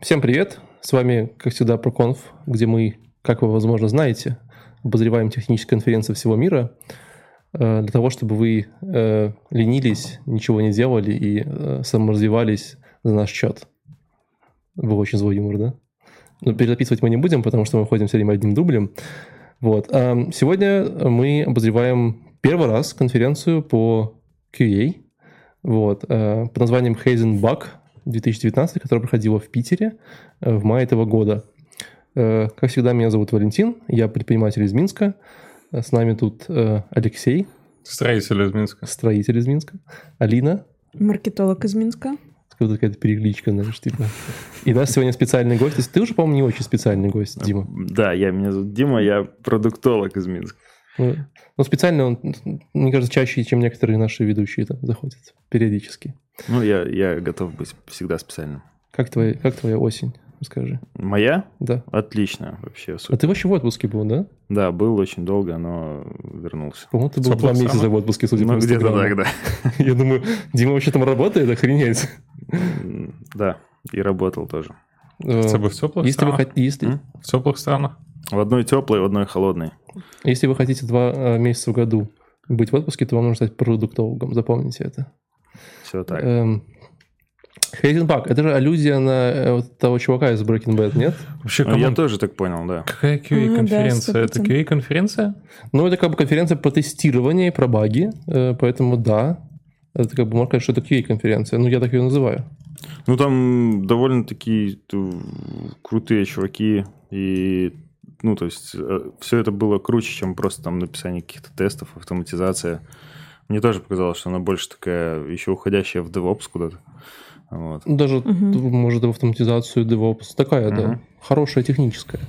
Всем привет! С вами, как всегда, ProConf, где мы, как вы, возможно, знаете, обозреваем технические конференции всего мира э, для того, чтобы вы э, ленились, ничего не делали и э, саморазвивались за наш счет. Был очень злой юмор, да? Но перезаписывать мы не будем, потому что мы ходим все время одним дублем. Вот. А сегодня мы обозреваем первый раз конференцию по QA вот, под названием Hazen Bug 2019, которая проходила в Питере в мае этого года. Как всегда, меня зовут Валентин, я предприниматель из Минска. С нами тут Алексей. Строитель из Минска. Строитель из Минска. Алина. Маркетолог из Минска вот какая-то перекличка, знаешь, типа. И нас сегодня специальный гость. То есть ты уже, по-моему, не очень специальный гость, Дима. Да, я, меня зовут Дима, я продуктолог из Минска. Ну, ну специально он, мне кажется, чаще, чем некоторые наши ведущие там заходят периодически. Ну, я, я готов быть всегда специальным. Как твоя, как твоя осень? Скажи. Моя? Да. Отлично вообще. Супер. А ты вообще в отпуске был, да? Да, был очень долго, но вернулся. По-моему, ты был два месяца в отпуске, судя ну, по где-то так, да. Я думаю, Дима вообще там работает, охренеть. Да, и работал тоже. Хотя бы в теплых если странах? Вы, если... В теплых странах? В одной теплой, в одной холодной. Если вы хотите два э, месяца в году быть в отпуске, то вам нужно стать продуктологом. Запомните это. Все так. Эм, Хейзенбак, это же аллюзия на э, вот того чувака из Breaking Bad, нет? Вообще, ну, я тоже так понял, да. Какая QA-конференция? А, да, это QA-конференция? Ну, это как бы конференция по тестированию и про баги, э, поэтому да, это как бы можно сказать, что это QA-конференция. Ну, я так ее называю. Ну, там довольно-таки крутые чуваки, и, ну, то есть, э, все это было круче, чем просто там написание каких-то тестов, автоматизация. Мне тоже показалось, что она больше такая, еще уходящая в DevOps куда-то. Вот. Даже, угу. может, в автоматизацию DevOps. Такая, угу. да, хорошая техническая.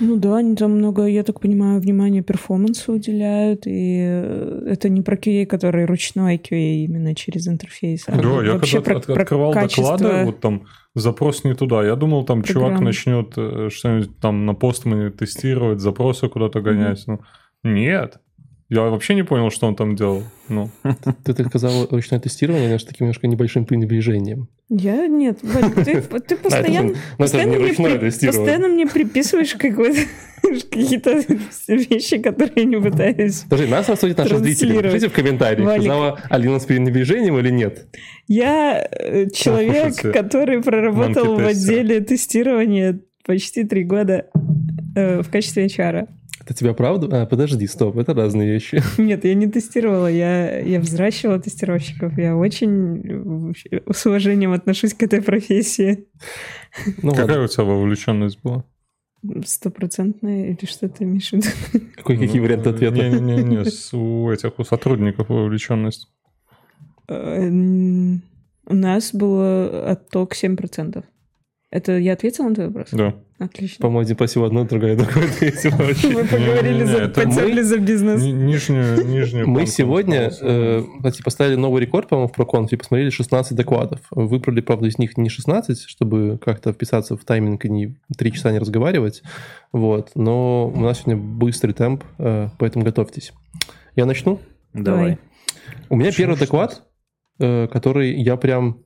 Ну да, они там много, я так понимаю, внимания перформансу уделяют, и э, это не про QA, который ручной QA именно через интерфейс. А да, я когда про, от, открывал про доклады, вот там запрос не туда. Я думал, там программ. чувак начнет э, что-нибудь там на постмане тестировать, запросы куда-то гонять. Mm-hmm. Ну, нет. Я вообще не понял, что он там делал. Ну. Ты так сказал ручное тестирование, знаешь, таким немножко небольшим пренебрежением. Я нет, Вань, ты, ты постоянно, постоянно, мне при, постоянно мне приписываешь какие-то вещи, которые я не пытаюсь Подожди, нас рассудят наши зрители. Пишите в комментариях, Валик. сказала Алина с пренебрежением или нет. Я э, человек, который проработал в отделе тестирования почти три года э, в качестве HR. Это тебя правда? А, подожди, стоп, это разные вещи. Нет, я не тестировала, я, я взращивала тестировщиков. Я очень с уважением отношусь к этой профессии. Ну, Какая ладно. у тебя вовлеченность была? Стопроцентная или что ты имеешь в виду? Какой, какие ну, варианты ответа? Не-не-не, у этих, у сотрудников вовлеченность. Э, у нас было отток 7%. Это я ответила на твой вопрос? Да. Отлично. По-моему, один просил одно, другая другое ответила. Мы поговорили, за, потерли за бизнес. Нижнюю, нижнюю Мы сегодня, кстати, поставили новый рекорд, по-моему, в ProConf и посмотрели 16 докладов. Выбрали, правда, из них не 16, чтобы как-то вписаться в тайминг и не 3 часа не разговаривать. Вот. Но у нас сегодня быстрый темп, э, поэтому готовьтесь. Я начну? Давай. У меня первый доклад, э, который я прям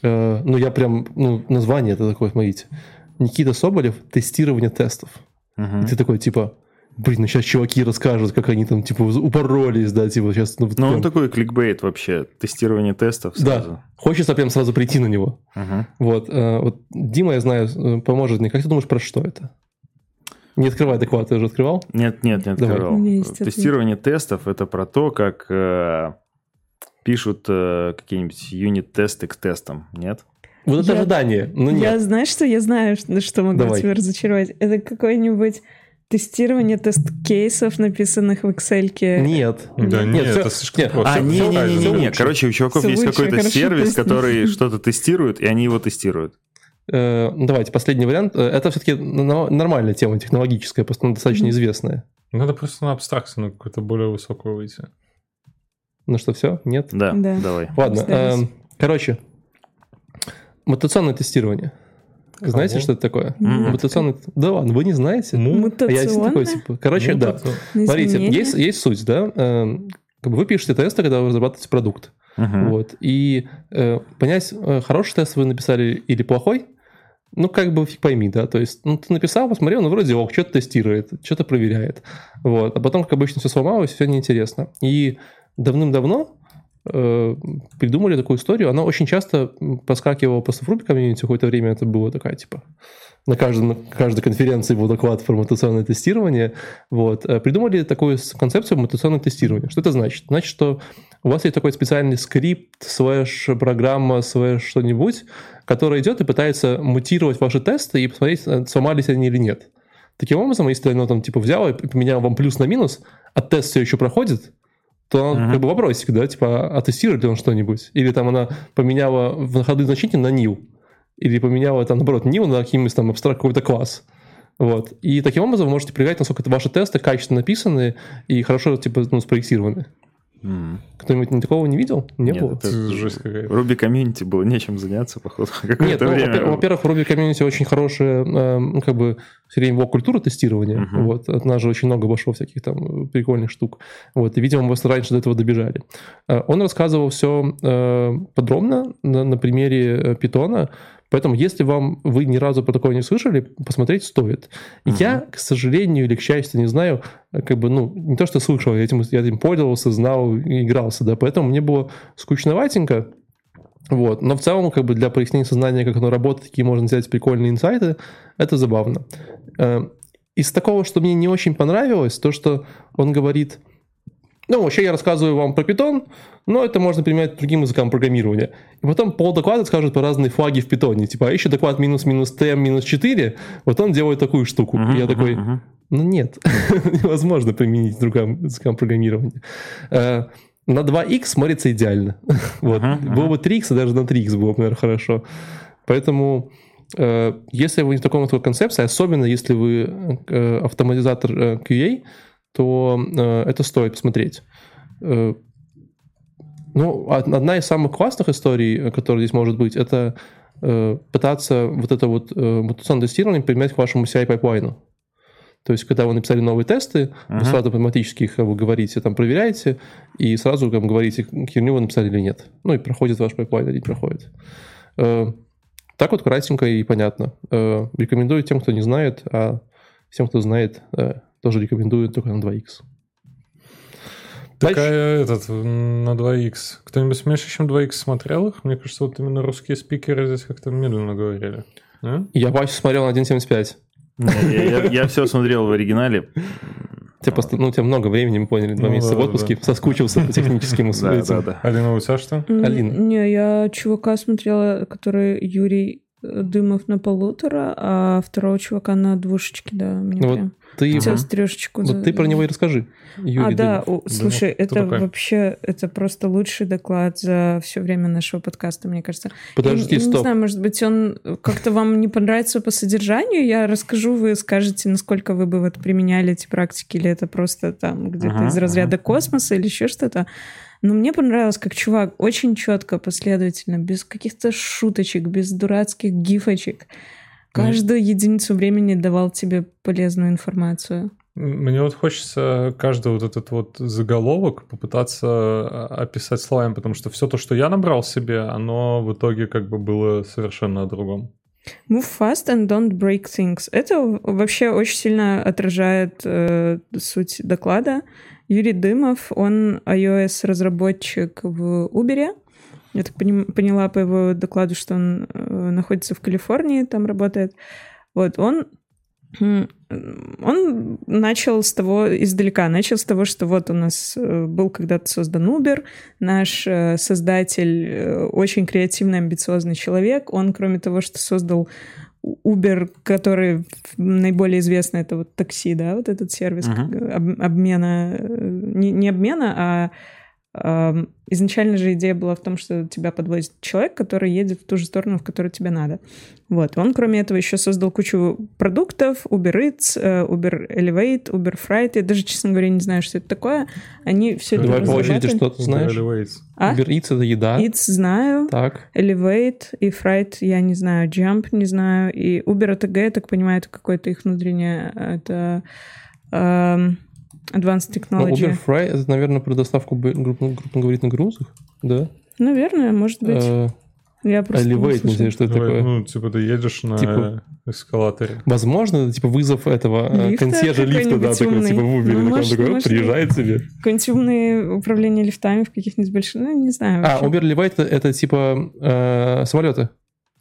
Э, ну, я прям, ну, название это такое, смотрите. Никита Соболев, тестирование тестов. Uh-huh. И ты такой, типа, блин, ну сейчас чуваки расскажут, как они там, типа, упоролись, да, типа, сейчас... Ну, ну он такой кликбейт вообще, тестирование тестов сразу. Да, хочется прям сразу прийти на него. Uh-huh. Вот, э, вот Дима, я знаю, э, поможет мне. Как ты думаешь, про что это? Не открывай доклад, ты уже открывал? Нет, нет, не открывал. Тестирование тестов – это про то, как пишут э, какие-нибудь юнит-тесты к тестам, нет? Вот это я, ожидание, но нет. Я знаю, что я знаю, что, что могу Давай. тебя разочаровать. Это какой-нибудь тестирование тест-кейсов, написанных в Excel. Нет. Да нет, нет это слишком нет. просто. А, не, не, не, не, не. Короче, у чуваков есть какой-то сервис, который что-то тестирует, и они его тестируют. Э, ну, давайте, последний вариант. Э, это все-таки нормальная тема технологическая, просто достаточно известная. Надо просто на абстракцию, на какую-то более высокую выйти. Ну что, все? Нет? Да, да. давай. Ладно, э, короче, мутационное тестирование. Кого? Знаете, что это такое? Mm-hmm. Мутационное... Да ладно, вы не знаете? Мутационное? А я такой, типа... Короче, да. Смотрите, есть, есть суть, да? Э, вы пишете тесты, когда вы разрабатываете продукт. Uh-huh. Вот. И э, понять, э, хороший тест вы написали или плохой, ну, как бы фиг пойми, да, то есть, ну, ты написал, посмотрел, ну, вроде ок, что-то тестирует, что-то проверяет, вот, а потом, как обычно, все сломалось, все неинтересно. И давным-давно э, придумали такую историю, она очень часто проскакивала просто в Ruby комьюнити, какое-то время это было такая, типа, на, каждом, на каждой конференции был доклад про мутационное тестирование, вот, э, придумали такую концепцию мутационного тестирования. Что это значит? Значит, что у вас есть такой специальный скрипт, слэш программа, слэш что-нибудь, которая идет и пытается мутировать ваши тесты и посмотреть, э, сломались они или нет. Таким образом, если оно там типа взяло и поменяло вам плюс на минус, а тест все еще проходит, то uh-huh. как бы вопросик, да, типа, а тестирует ли он что-нибудь? Или там она поменяла в ходы значения на nil, или поменяла там, наоборот, nil на каким-нибудь там абстракт какой-то класс. Вот. И таким образом вы можете проверять, насколько ваши тесты качественно написаны и хорошо типа, ну, спроектированы. Mm. Кто-нибудь такого не видел? Не Нет, было? Это жесть какая-то. Руби комьюнити было нечем заняться, походу, Нет, ну, время. во-первых, Руби комьюнити очень хорошая, э, как бы, все культура тестирования. Uh-huh. Вот, от нас же очень много вошло всяких там прикольных штук. Вот, и, видимо, мы раньше до этого добежали. Э, он рассказывал все э, подробно на, на примере э, питона, Поэтому, если вам вы ни разу про такое не слышали, посмотреть стоит. Угу. Я, к сожалению или к счастью, не знаю, как бы, ну, не то, что слышал, я этим, я этим пользовался, знал игрался, да, поэтому мне было скучноватенько, вот. Но в целом, как бы для прояснения сознания, как оно работает, какие можно взять прикольные инсайты, это забавно. Э, из такого, что мне не очень понравилось, то, что он говорит, ну, вообще я рассказываю вам про питон, но это можно применять к другим языкам программирования. И потом пол доклада скажет по разные флаги в питоне. Типа, а еще доклад минус-минус t минус 4, вот он делает такую штуку. Uh-huh, и я такой, uh-huh. ну нет, невозможно применить к другим языкам программирования. Э, на 2x смотрится идеально. вот. Uh-huh. Было бы 3x, а даже на 3x было бы, наверное, хорошо. Поэтому э, если вы не в таком концепции, особенно если вы э, автоматизатор QA, то это стоит посмотреть. Ну, одна из самых классных историй, э, которая здесь может быть, это э, пытаться вот это вот э, мутационное тестирование применять к вашему CI-пайплайну. То есть, когда вы написали новые тесты, uh-huh. вы сразу автоматически их вы говорите, там, проверяете, и сразу там, говорите, херню вы написали или нет. Ну, и проходит ваш пайплайн или не проходит. Э, так вот кратенько и понятно. Э, рекомендую тем, кто не знает, а всем, кто знает, э, тоже рекомендую только на 2x. Такая этот, на 2х. Кто-нибудь меньше, чем 2х смотрел их? Мне кажется, вот именно русские спикеры здесь как-то медленно говорили. А? Я вообще смотрел на 1.75. Я, я, я все смотрел в оригинале. Тебе просто, ну, тебе много времени, мы поняли, два ну, месяца да, в отпуске, да. соскучился по техническим да, да, да. Алина, у тебя что? Алина. Не, я чувака смотрела, который Юрий Дымов на полутора, а второго чувака на двушечке, да. Мне ну, прям... Ты, трешечку. Вот ты про него и расскажи. Юрий а, да, О, слушай, да, это вообще, это просто лучший доклад за все время нашего подкаста, мне кажется. Подожди, я, стоп. Не знаю, может быть, он как-то вам не понравится по содержанию, я расскажу, вы скажете, насколько вы бы вот применяли эти практики, или это просто там где-то ага, из разряда ага. космоса или еще что-то. Но мне понравилось, как чувак очень четко, последовательно, без каких-то шуточек, без дурацких гифочек каждую единицу времени давал тебе полезную информацию. Мне вот хочется каждый вот этот вот заголовок попытаться а, описать словами, потому что все то, что я набрал себе, оно в итоге как бы было совершенно о другом. Move fast and don't break things. Это вообще очень сильно отражает э, суть доклада. Юрий Дымов, он iOS-разработчик в Uber, я так поняла по его докладу, что он э, находится в Калифорнии, там работает. Вот, он он начал с того, издалека, начал с того, что вот у нас э, был когда-то создан Uber, наш э, создатель очень креативный, амбициозный человек, он, кроме того, что создал Uber, который наиболее известный, это вот такси, да, вот этот сервис uh-huh. обмена, не, не обмена, а Изначально же идея была в том, что тебя подвозит человек, который едет в ту же сторону, в которую тебе надо. Вот. Он, кроме этого, еще создал кучу продуктов. Uber Eats, э, Uber Elevate, Uber Freight. Я даже, честно говоря, не знаю, что это такое. Они все это Давай по очереди, что ты знаешь. Uber, а? Uber Eats — это еда. Eats знаю. Так. Elevate и Freight я не знаю. Jump не знаю. И Uber ATG, я так понимаю, это какое-то их внутреннее... Это... Эм, Advanced Technology. Ну, Uber Fry, это, наверное, про доставку, на грузах, да? Наверное, может быть. Э, Я просто Elevate, не знаю, что это такое. Ну, типа ты едешь на типа, эскалаторе. Возможно, типа вызов этого лифта консьержа лифта, да, такой, типа в Uber, ну, может, такой, может, приезжает себе. Какое-нибудь умное управление лифтами в каких-нибудь больших, ну, не знаю. А, Uber Elevate это, это типа э, самолеты.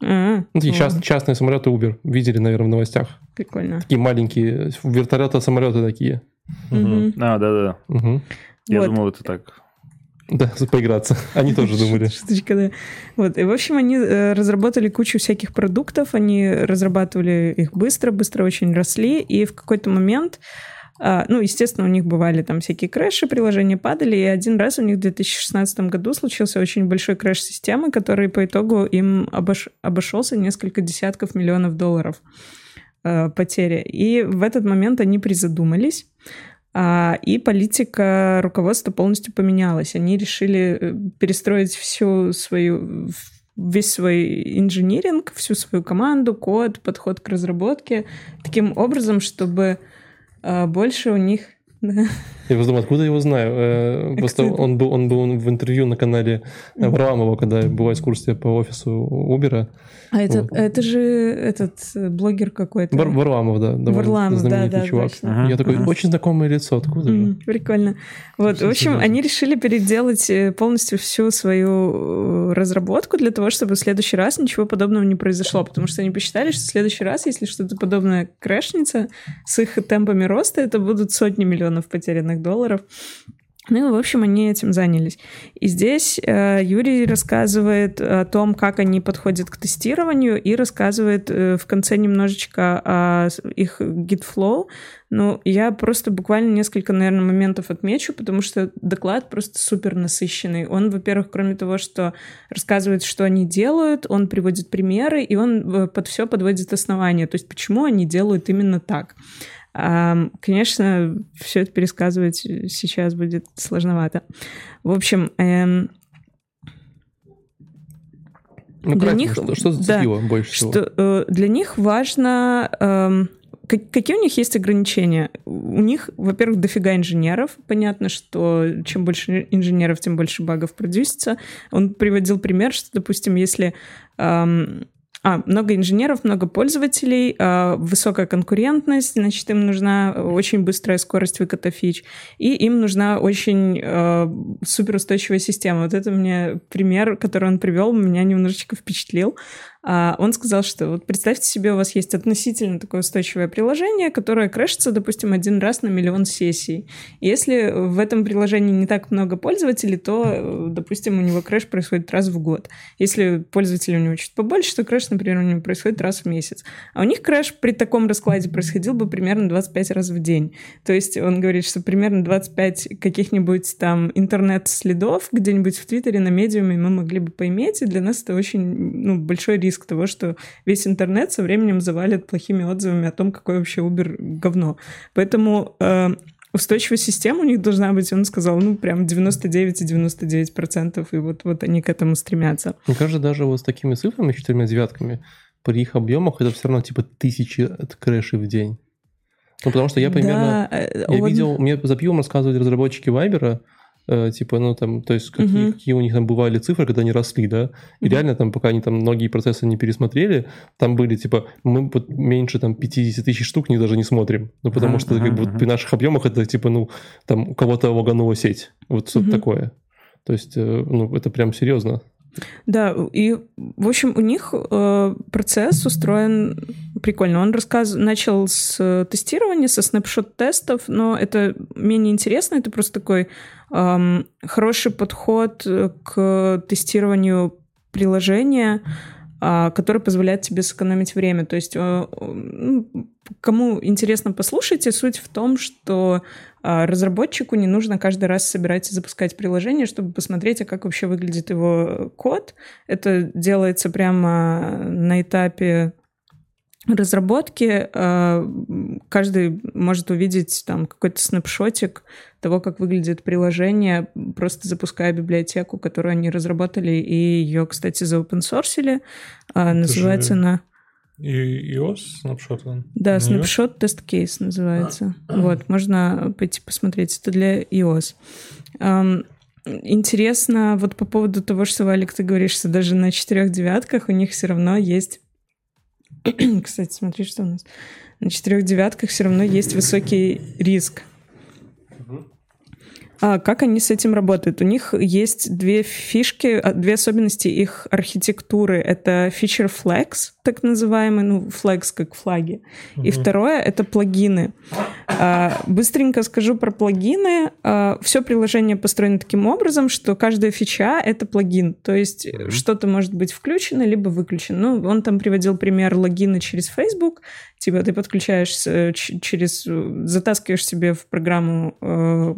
А, ну, такие част, частные самолеты Uber. Видели, наверное, в новостях. Прикольно. Такие маленькие вертолеты, самолеты такие. Угу. А, да-да. Угу. Я вот. думал, это так да, поиграться. Они тоже думали. Шуточка, да. Вот. И, в общем, они э, разработали кучу всяких продуктов, они разрабатывали их быстро, быстро очень росли, и в какой-то момент а, ну, естественно, у них бывали там всякие крэши, приложения падали, и один раз у них в 2016 году случился очень большой крэш системы, который по итогу им обош... обошелся несколько десятков миллионов долларов э, потери. И в этот момент они призадумались, а, и политика руководства полностью поменялась. Они решили э, перестроить всю свою весь свой инжиниринг, всю свою команду, код, подход к разработке таким образом, чтобы а, больше у них я просто думаю, откуда я его знаю? Э, просто он был, он был в интервью на канале Варламова, когда была экскурсия по офису Uber. А это, вот. это же этот э, блогер какой-то. Вар, Варламов, да. Варламов, да, да, чувак. Точно. Я такой, очень знакомое лицо, откуда же? Прикольно. Вот, в общем, они решили переделать э, полностью всю свою разработку для того, чтобы в следующий раз ничего подобного не произошло, потому что они посчитали, что в следующий раз, если что-то подобное крэшнется, с их темпами роста это будут сотни миллионов потерянных долларов. Ну и, в общем, они этим занялись. И здесь э, Юрий рассказывает о том, как они подходят к тестированию, и рассказывает э, в конце немножечко о их GitFlow. Ну, я просто буквально несколько, наверное, моментов отмечу, потому что доклад просто супер насыщенный. Он, во-первых, кроме того, что рассказывает, что они делают, он приводит примеры, и он э, под все подводит основания, то есть почему они делают именно так. Конечно, все это пересказывать сейчас будет сложновато. В общем, эм, ну, для них что, что зацепило да, больше всего? Что, э, для них важно, э, как, какие у них есть ограничения. У них, во-первых, дофига инженеров. Понятно, что чем больше инженеров, тем больше багов продюсится. Он приводил пример, что, допустим, если эм, а, много инженеров, много пользователей, а, высокая конкурентность, значит, им нужна очень быстрая скорость выката фич, и им нужна очень а, суперустойчивая система. Вот это мне пример, который он привел, меня немножечко впечатлил. А он сказал, что вот представьте себе, у вас есть относительно такое устойчивое приложение, которое крэшится, допустим, один раз на миллион сессий. Если в этом приложении не так много пользователей, то, допустим, у него крэш происходит раз в год. Если пользователей у него чуть побольше, то крэш, например, у него происходит раз в месяц. А у них крэш при таком раскладе происходил бы примерно 25 раз в день. То есть он говорит, что примерно 25 каких-нибудь там интернет-следов где-нибудь в Твиттере, на медиуме мы могли бы поиметь, и для нас это очень ну, большой риск риск того, что весь интернет со временем завалит плохими отзывами о том, какой вообще Uber говно. Поэтому э, устойчивая система у них должна быть, он сказал, ну, прям 99 и 99 процентов, и вот, вот они к этому стремятся. Мне кажется, даже вот с такими цифрами, четырьмя девятками, при их объемах это все равно типа тысячи крэшей в день. Ну, потому что я примерно... Да, э, я вот... видел, мне за пивом рассказывали разработчики Вайбера, типа, ну там, то есть какие, угу. какие у них там бывали цифры, когда они росли, да, и угу. реально там, пока они там многие процессы не пересмотрели, там были, типа, мы вот меньше там 50 тысяч штук не даже не смотрим, ну потому что как бы при наших объемах это типа, ну, там у кого-то лаганула сеть, вот что-то угу. такое. То есть, э, ну, это прям серьезно. Да, и, в общем, у них э, процесс устроен прикольно. Он рассказ... начал с тестирования, со снапшот-тестов, но это менее интересно, это просто такой хороший подход к тестированию приложения, э, который позволяет тебе сэкономить время. То есть, э, кому интересно, послушайте. Суть в том, что а разработчику не нужно каждый раз собирать и запускать приложение, чтобы посмотреть, а как вообще выглядит его код. Это делается прямо на этапе разработки. А, каждый может увидеть там какой-то снапшотик того, как выглядит приложение, просто запуская библиотеку, которую они разработали, и ее, кстати, заопенсорсили. Называется же... она и iOS снапшот? Да, снапшот тест кейс называется. А. Вот, можно пойти посмотреть. Это для iOS. Um, интересно вот по поводу того, что, Валик, ты говоришь, что даже на четырех девятках у них все равно есть... Кстати, смотри, что у нас. На четырех девятках все равно есть высокий риск. А как они с этим работают? У них есть две фишки, а, две особенности их архитектуры. Это feature flags, так называемый, ну, flags как флаги. Угу. И второе — это плагины. А, быстренько скажу про плагины. А, все приложение построено таким образом, что каждая фича — это плагин. То есть угу. что-то может быть включено, либо выключено. Ну, он там приводил пример логина через Facebook. Типа ты подключаешься через... Затаскиваешь себе в программу э,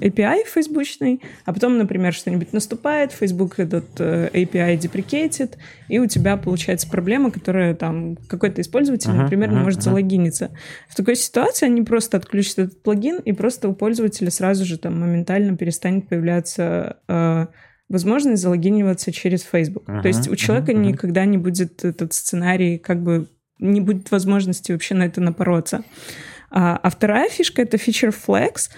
API фейсбучный, а потом, например, что-нибудь наступает, Facebook этот э, API deprecated, и у тебя получается проблема, которая там какой-то использователь, uh-huh, например, uh-huh, не может uh-huh. залогиниться. В такой ситуации они просто отключат этот плагин, и просто у пользователя сразу же там моментально перестанет появляться э, возможность залогиниваться через Facebook. Uh-huh, То есть у человека uh-huh, никогда не будет этот сценарий, как бы не будет возможности вообще на это напороться. А, а вторая фишка — это feature flex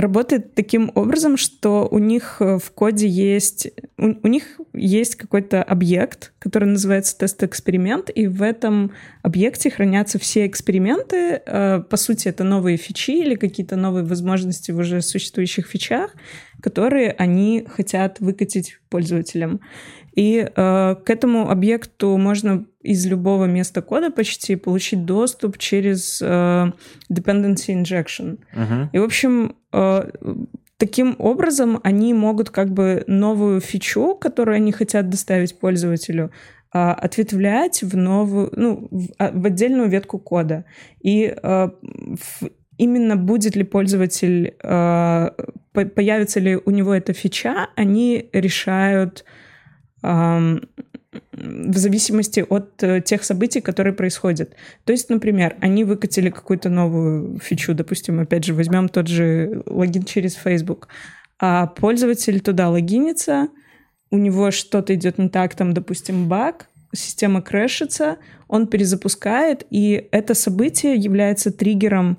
работает таким образом, что у них э, в коде есть... У, у них есть какой-то объект, который называется тест-эксперимент, и в этом объекте хранятся все эксперименты. Э, по сути, это новые фичи или какие-то новые возможности в уже существующих фичах, которые они хотят выкатить пользователям. И э, к этому объекту можно из любого места кода почти получить доступ через э, dependency injection. Uh-huh. И, в общем, таким образом они могут как бы новую фичу, которую они хотят доставить пользователю, э, ответвлять в новую, ну, в, а, отдельную ветку кода. И э, именно будет ли пользователь, э, появится ли у него эта фича, они решают в зависимости от э, тех событий, которые происходят. То есть, например, они выкатили какую-то новую фичу, допустим, опять же, возьмем тот же логин через Facebook, а пользователь туда логинится, у него что-то идет не так, там, допустим, баг, система крэшится, он перезапускает, и это событие является триггером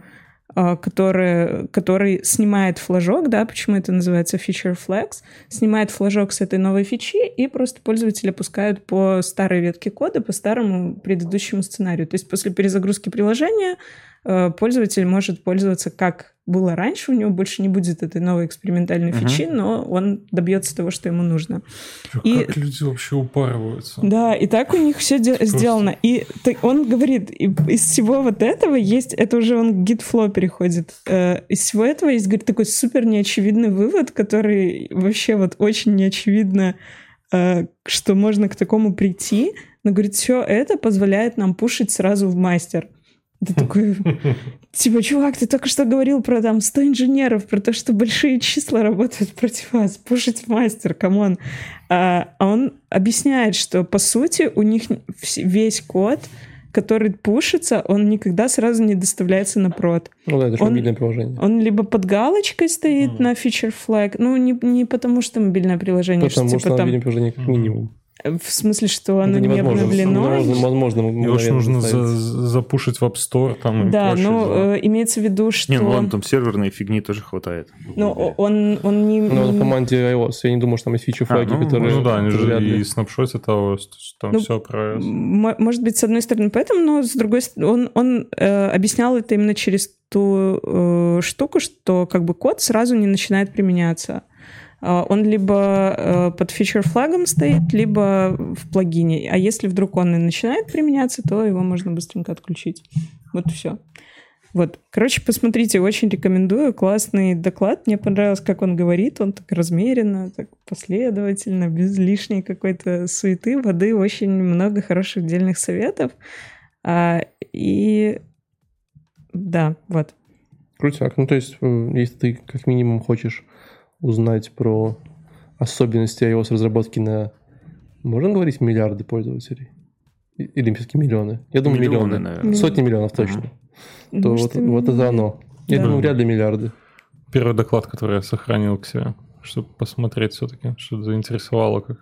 который, который снимает флажок, да, почему это называется feature flags, снимает флажок с этой новой фичи, и просто пользователи пускают по старой ветке кода, по старому предыдущему сценарию. То есть после перезагрузки приложения пользователь может пользоваться как было раньше, у него больше не будет этой новой экспериментальной uh-huh. фичи, но он добьется того, что ему нужно. Как и, люди вообще упарываются. Да, и так у них все де- сделано. И он говорит, из всего вот этого есть, это уже он к GitFlow переходит, э, из всего этого есть, говорит, такой супер неочевидный вывод, который вообще вот очень неочевидно, э, что можно к такому прийти, но, говорит, все это позволяет нам пушить сразу в мастер. Ты такой, типа, чувак, ты только что говорил про там 100 инженеров, про то, что большие числа работают против вас. Пушить мастер, come on. А, а он объясняет, что, по сути, у них весь код, который пушится, он никогда сразу не доставляется на прод. Ну да, это же он, мобильное приложение. Он либо под галочкой стоит mm. на feature flag, ну не, не потому что мобильное приложение, потому что, что типа, там... мобильное приложение как минимум. В смысле, что оно не обновлено? Возможно, Его же нужно за, запушить в App Store. Там, да, ну, э, имеется в виду, что... Не, ну он там серверной фигни тоже хватает. Ну, он, он не... Ну, в команде iOS. Я не думаю, что там есть фичи флаги, а, ну, которые... Ну да, они же и снапшотят iOS, там ну, все про iOS. Может быть, с одной стороны поэтому, но с другой стороны, он, он э, объяснял это именно через ту э, штуку, что как бы код сразу не начинает применяться. А, он либо э, под фичер флагом стоит, либо в плагине. А если вдруг он и начинает применяться, то его можно быстренько отключить. Вот все. Вот, короче, посмотрите, очень рекомендую. Классный доклад. Мне понравилось, как он говорит. Он так размеренно, так последовательно, без лишней какой-то суеты, воды. Очень много хороших дельных советов. А, и да, вот. Крутяк. Ну, то есть, э, если ты как минимум хочешь узнать про особенности iOS разработки на, можно говорить, миллиарды пользователей? Или все-таки миллионы? Я думаю, миллионы. миллионы. Сотни миллионов точно. Ага. То вот, вот это оно. Я да. думаю, вряд ли миллиарды. Первый доклад, который я сохранил к себе, чтобы посмотреть все-таки, что заинтересовало как.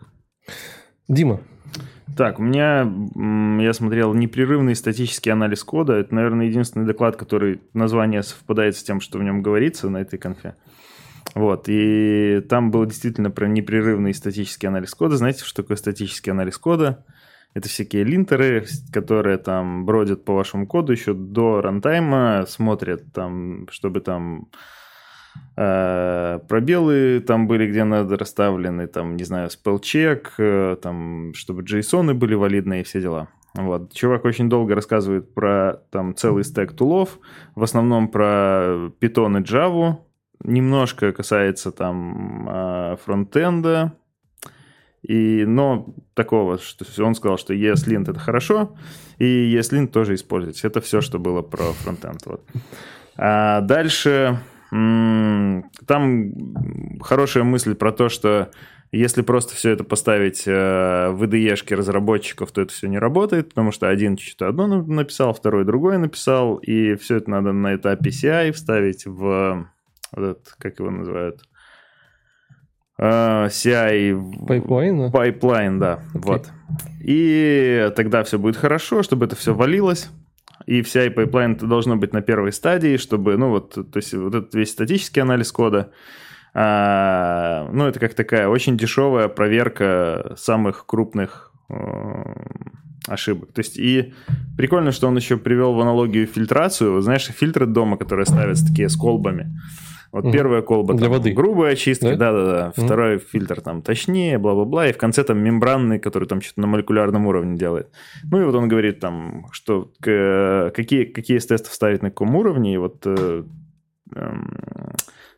Дима. Так, у меня, я смотрел непрерывный статический анализ кода. Это, наверное, единственный доклад, который название совпадает с тем, что в нем говорится на этой конфе. Вот, и там был действительно про непрерывный статический анализ кода. Знаете, что такое статический анализ кода? Это всякие линтеры, которые там бродят по вашему коду еще до рантайма, смотрят там, чтобы там э, пробелы там были, где надо расставлены, там, не знаю, спелчек, э, там, чтобы JSON были валидные и все дела. Вот. Чувак очень долго рассказывает про там целый стек тулов, в основном про Python и Java, немножко касается там э, фронтенда, и, но такого, что он сказал, что ESLint это хорошо, и ESLint тоже используйте. Это все, что было про фронтенд. Вот. А дальше там хорошая мысль про то, что если просто все это поставить э, в IDE разработчиков, то это все не работает, потому что один что-то одно написал, второй другое написал, и все это надо на этапе CI вставить в вот этот, как его называют, uh, CI... Пайплайн? Пайплайн, да. Okay. Вот. И тогда все будет хорошо, чтобы это все валилось. И вся пайплайн это должно быть на первой стадии, чтобы, ну вот, то есть вот этот весь статический анализ кода, а, ну это как такая очень дешевая проверка самых крупных ошибок. То есть и прикольно, что он еще привел в аналогию фильтрацию. Знаешь, фильтры дома, которые ставятся такие с колбами. Вот угу. первая колба для там, воды. грубая очистка, да-да-да. Угу. Второй фильтр там точнее, бла-бла-бла. И в конце там мембранный, который там что-то на молекулярном уровне делает. Ну и вот он говорит там, что к, какие, какие из тестов ставить на каком уровне. И вот э, э,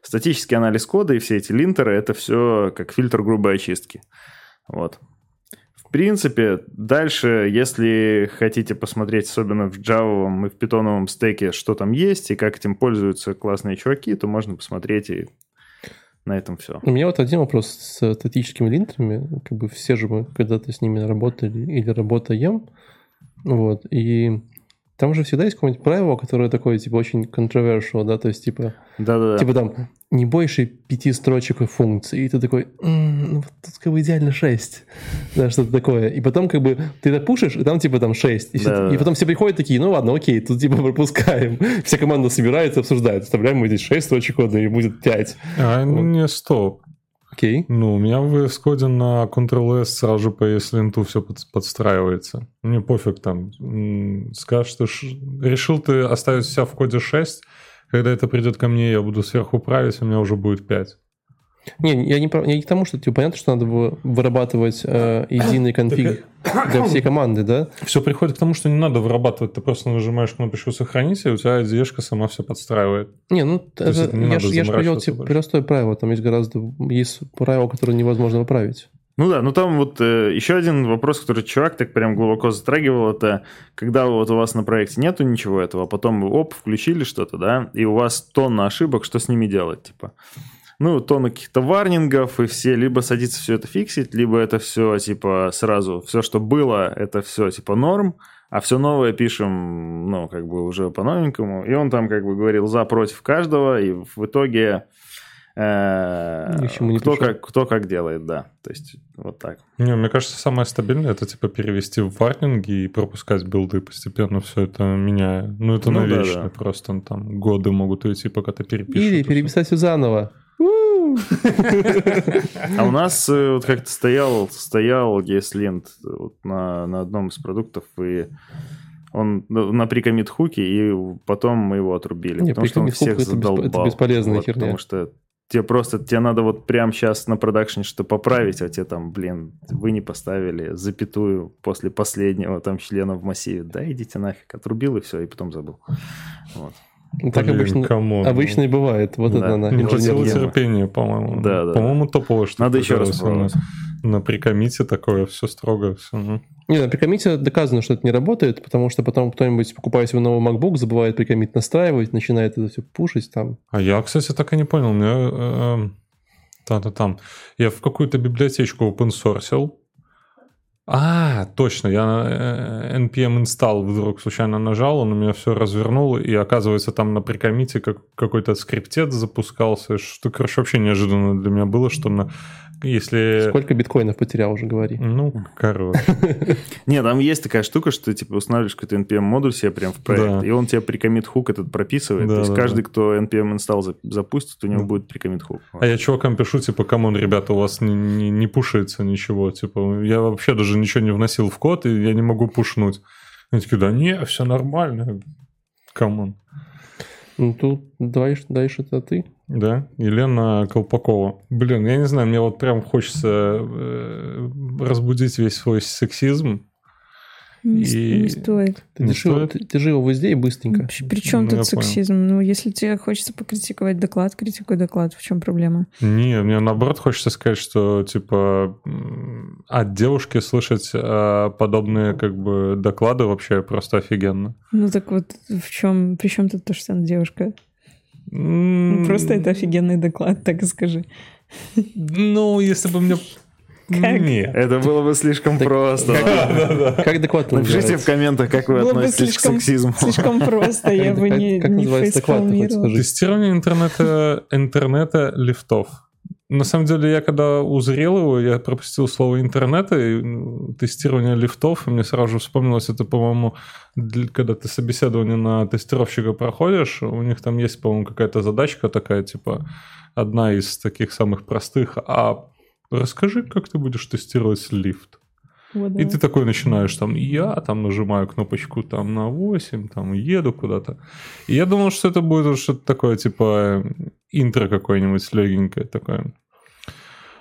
статический анализ кода и все эти линтеры, это все как фильтр грубой очистки. Вот. В принципе, дальше, если хотите посмотреть, особенно в Java и в питоновом стеке, что там есть и как этим пользуются классные чуваки, то можно посмотреть и на этом все. У меня вот один вопрос с статическими линтерами. Как бы все же мы когда-то с ними работали или работаем. Вот. И там же всегда есть какое-нибудь правило, которое такое, типа, очень controversial, да, то есть, типа, Да-да-да. типа там, не больше пяти строчек и функций, и ты такой, м-м, ну, тут как бы идеально шесть, да, что-то такое. И потом как бы ты это пушишь, и там типа там шесть. И, и потом все приходят такие, ну ладно, окей, тут типа пропускаем. Вся команда собирается, обсуждает. Вставляем мы здесь шесть строчек кода, и будет пять. А, вот. не, стоп. Окей. Ну, у меня в VS Code на Ctrl-S сразу по ESLint все под, подстраивается. Мне пофиг там. Скажешь, что ш... решил ты оставить себя в коде 6, когда это придет ко мне, я буду сверху править, у меня уже будет 5. Не, я не, я не к тому, что типа, понятно, что надо вырабатывать э, единый конфиг для всей команды, да? Все приходит к тому, что не надо вырабатывать. Ты просто нажимаешь кнопочку «Сохранить», и у тебя IDE сама все подстраивает. Не, ну, это, это не я, я же привел типа, простое правило. Там есть гораздо... Есть правила, которые невозможно выправить. Ну да, ну там вот э, еще один вопрос, который чувак так прям глубоко затрагивал, это когда вот у вас на проекте нету ничего этого, а потом вы, оп, включили что-то, да, и у вас тонна ошибок, что с ними делать, типа? Ну, тонны каких-то варнингов, и все либо садится все это фиксить, либо это все, типа, сразу, все, что было, это все, типа, норм, а все новое пишем, ну, как бы уже по-новенькому. И он там, как бы, говорил за, против каждого, и в итоге э, кто, как, кто как делает, да. То есть, вот так. Не, мне кажется, самое стабильное это, типа, перевести в варнинги и пропускать билды постепенно все это меняя. Ну, это ну, навечно, да, да. просто там годы могут уйти, пока ты перепишешь. Или переписать все заново. А у нас э, вот как-то стоял, стоял ESLint вот на, на одном из продуктов, и он на прикомит хуке, и потом мы его отрубили. Не, потому что он всех задолбал. Это бесполезная вот, херня. Потому что тебе просто, тебе надо вот прямо сейчас на продакшне что поправить, а тебе там, блин, вы не поставили запятую после последнего там члена в массиве. Да, идите нафиг, отрубил и все, и потом забыл. Вот. Так Блин, обычно, come on. обычно и бывает. Вот да. это она. Не хватило терпения, по-моему. Да, да. По-моему, топовое, что Надо еще раз на, на precommit е такое, все строго. Все. Ну. Не, на прикомите доказано, что это не работает, потому что потом кто-нибудь, покупая себе новый MacBook, забывает прикомит настраивать, начинает это все пушить там. А я, кстати, так и не понял. Мне... Э, э, там-то там. Я в какую-то библиотечку open source а, точно, я э, npm install вдруг случайно нажал, он у меня все развернул, и оказывается там на прикомите как, какой-то скриптет запускался, что, короче, вообще неожиданно для меня было, что на если... Сколько биткоинов потерял уже, говори. Ну, короче. Не, там есть такая штука, что ты типа устанавливаешь какой-то NPM-модуль себе прям в проект, и он тебе precommit hook этот прописывает. То есть каждый, кто NPM install запустит, у него будет precommit hook. А я чувакам пишу, типа, come on, ребята, у вас не пушится ничего. Типа, я вообще даже ничего не вносил в код, и я не могу пушнуть. Они такие, да не, все нормально. Come on. Ну, тут дальше, дальше это ты. Да, Елена Колпакова. Блин, я не знаю, мне вот прям хочется э, разбудить весь свой сексизм не, и... не стоит. Ты, не держи, стоит? Ты, держи его везде и быстренько. При чем ну, тут сексизм? Понял. Ну, если тебе хочется покритиковать доклад, критикуй доклад. В чем проблема? Не, мне наоборот хочется сказать, что, типа, от девушки слышать э, подобные, как бы, доклады вообще просто офигенно. Ну, так вот, в чем... При чем тут то, что она девушка? Mm. Просто это офигенный доклад, так и скажи. Ну, если бы мне как? Нет. Это было бы слишком просто. Как доклад Напишите в комментах, как вы относитесь к сексизму. Слишком просто, я бы не фейспалмировал. Тестирование интернета, интернета лифтов. На самом деле, я когда узрел его, я пропустил слово интернета и тестирование лифтов, и мне сразу же вспомнилось это, по-моему, когда ты собеседование на тестировщика проходишь, у них там есть, по-моему, какая-то задачка такая, типа, одна из таких самых простых, а расскажи, как ты будешь тестировать лифт. Вот, да. И ты такой начинаешь там, я там нажимаю кнопочку там на 8, там еду куда-то. И я думал, что это будет что-то такое, типа интро какое-нибудь легенькое такое.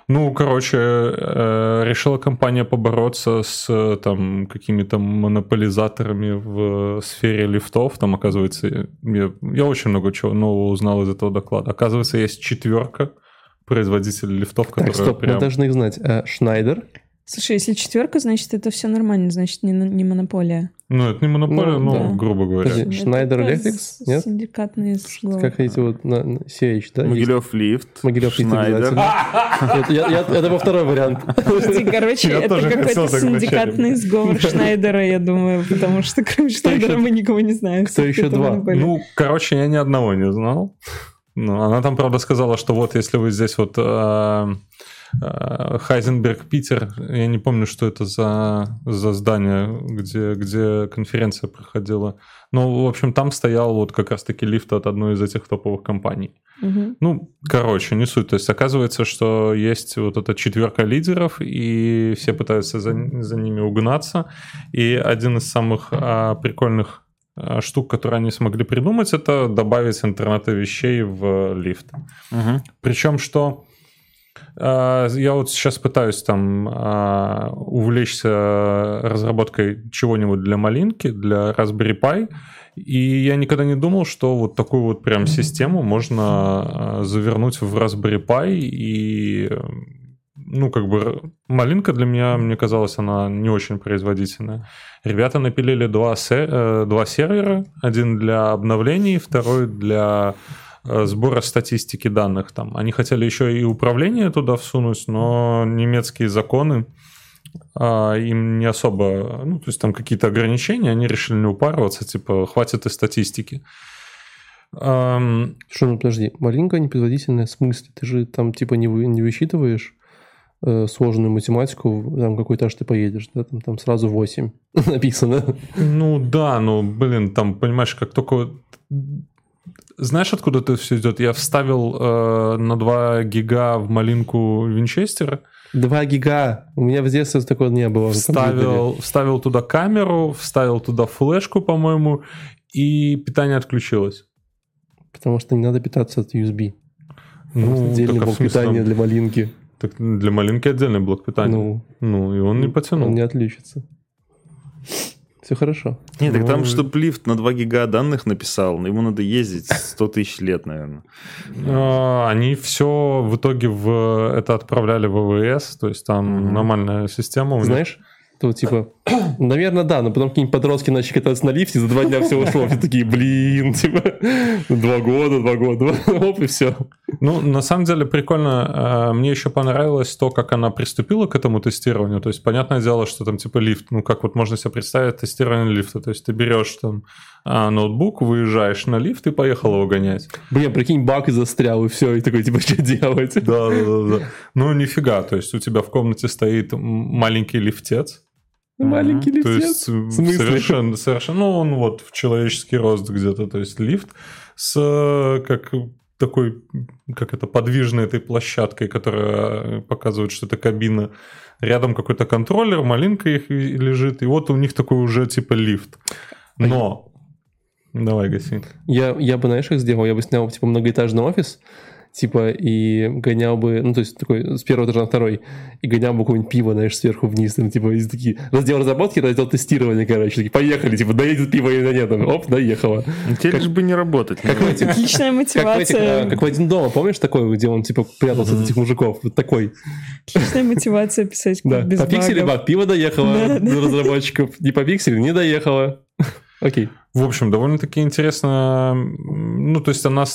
Ну, короче, э, решила компания побороться с там какими-то монополизаторами в сфере лифтов. Там, оказывается, я, я очень много чего нового узнал из этого доклада. Оказывается, есть четверка производителей лифтов, которые так, стоп, прям... мы должны их знать. Шнайдер, Слушай, если четверка, значит, это все нормально, значит, не, не монополия. Ну, это не монополия, ну, но, да. грубо говоря. Подожди, Шнайдер Электрикс, нет? Синдикатные сглавы. Как эти вот на, на CH, да? Могилев Лифт. Могилев Лифт Это был второй вариант. Короче, это какой-то синдикатный сговор Шнайдера, я думаю, потому что кроме Шнайдера мы никого не знаем. Кто еще два? Ну, короче, я ни одного не знал. Ну, она там, правда, сказала, что вот если вы здесь вот э, Хайзенберг, Питер, я не помню, что это за, за здание, где, где конференция проходила. Но, в общем, там стоял вот как раз-таки лифт от одной из этих топовых компаний. Угу. Ну, короче, не суть. То есть оказывается, что есть вот эта четверка лидеров, и все пытаются за, за ними угнаться. И один из самых а, прикольных Э, штук, которые они смогли придумать, это добавить интернета вещей в лифт. Угу. Причем что э, я вот сейчас пытаюсь там э, увлечься разработкой чего-нибудь для малинки, для Raspberry Pi, и я никогда не думал, что вот такую вот прям систему можно завернуть в Raspberry Pi. И ну, как бы, малинка для меня, мне казалось, она не очень производительная. Ребята напилили два, се- э, два сервера, один для обновлений, второй для сбора статистики данных там. Они хотели еще и управление туда всунуть, но немецкие законы а, им не особо, ну, то есть там какие-то ограничения, они решили не упарываться, типа, хватит и статистики. Um... Что, ну подожди, маленькая непроизводительная в смысле? Ты же там типа не, вы, не высчитываешь Э, сложную математику, там какой этаж ты поедешь, да, там, там сразу 8 написано. Ну да, ну блин, там, понимаешь, как только... Знаешь, откуда это все идет? Я вставил э, на 2 гига в малинку Винчестера. 2 гига. У меня в детстве такого не было. Вставил, вставил туда камеру, вставил туда флешку, по-моему, и питание отключилось. Потому что не надо питаться от USB. Ну, отдельный блок питания для малинки. Так для маленький отдельный блок питания. Ну, ну и он не потянул. Он не отличится. Все хорошо. Нет, так там, ну, чтобы лифт на 2 гига данных написал, ему надо ездить 100 тысяч лет, наверное. А, они все в итоге в это отправляли в ВВС, то есть там нормальная система. Знаешь, то типа, наверное, да, но потом какие-нибудь подростки начали кататься на лифте, за два дня все ушло, все такие, блин, типа, два года, два года, оп, и все. Ну, на самом деле прикольно. Мне еще понравилось то, как она приступила к этому тестированию. То есть, понятное дело, что там типа лифт, ну, как вот можно себе представить тестирование лифта. То есть, ты берешь там ноутбук, выезжаешь на лифт и поехал его гонять. Блин, прикинь, баг застрял, и все, и такой, типа, что делать? Да, да, да. Ну, нифига. То есть, у тебя в комнате стоит маленький лифтец, Маленький лифт. То есть совершенно, совершенно, ну он вот в человеческий рост где-то, то есть лифт с как такой, как это, подвижной этой площадкой, которая показывает, что это кабина. Рядом какой-то контроллер, малинка их лежит, и вот у них такой уже типа лифт. Но... Давай, гаси. Я, я бы, знаешь, как сделал? Я бы снял, типа, многоэтажный офис, типа, и гонял бы, ну, то есть, такой, с первого этажа на второй, и гонял бы какое-нибудь пиво, знаешь, сверху вниз, там, типа, из такие, раздел разработки, раздел тестирования, короче, такие, поехали, типа, доедет пиво или нет, там, оп, доехало. Тебе лишь бы не работать. Как в этих, Отличная мотивация. Как, как в «Один дома», помнишь такой, где он, типа, прятался от этих мужиков, вот такой. Отличная мотивация писать да. без Попиксели баг, пиво доехало до разработчиков, не попиксели, не доехало. Окей. В общем, довольно-таки интересно. Ну, то есть она,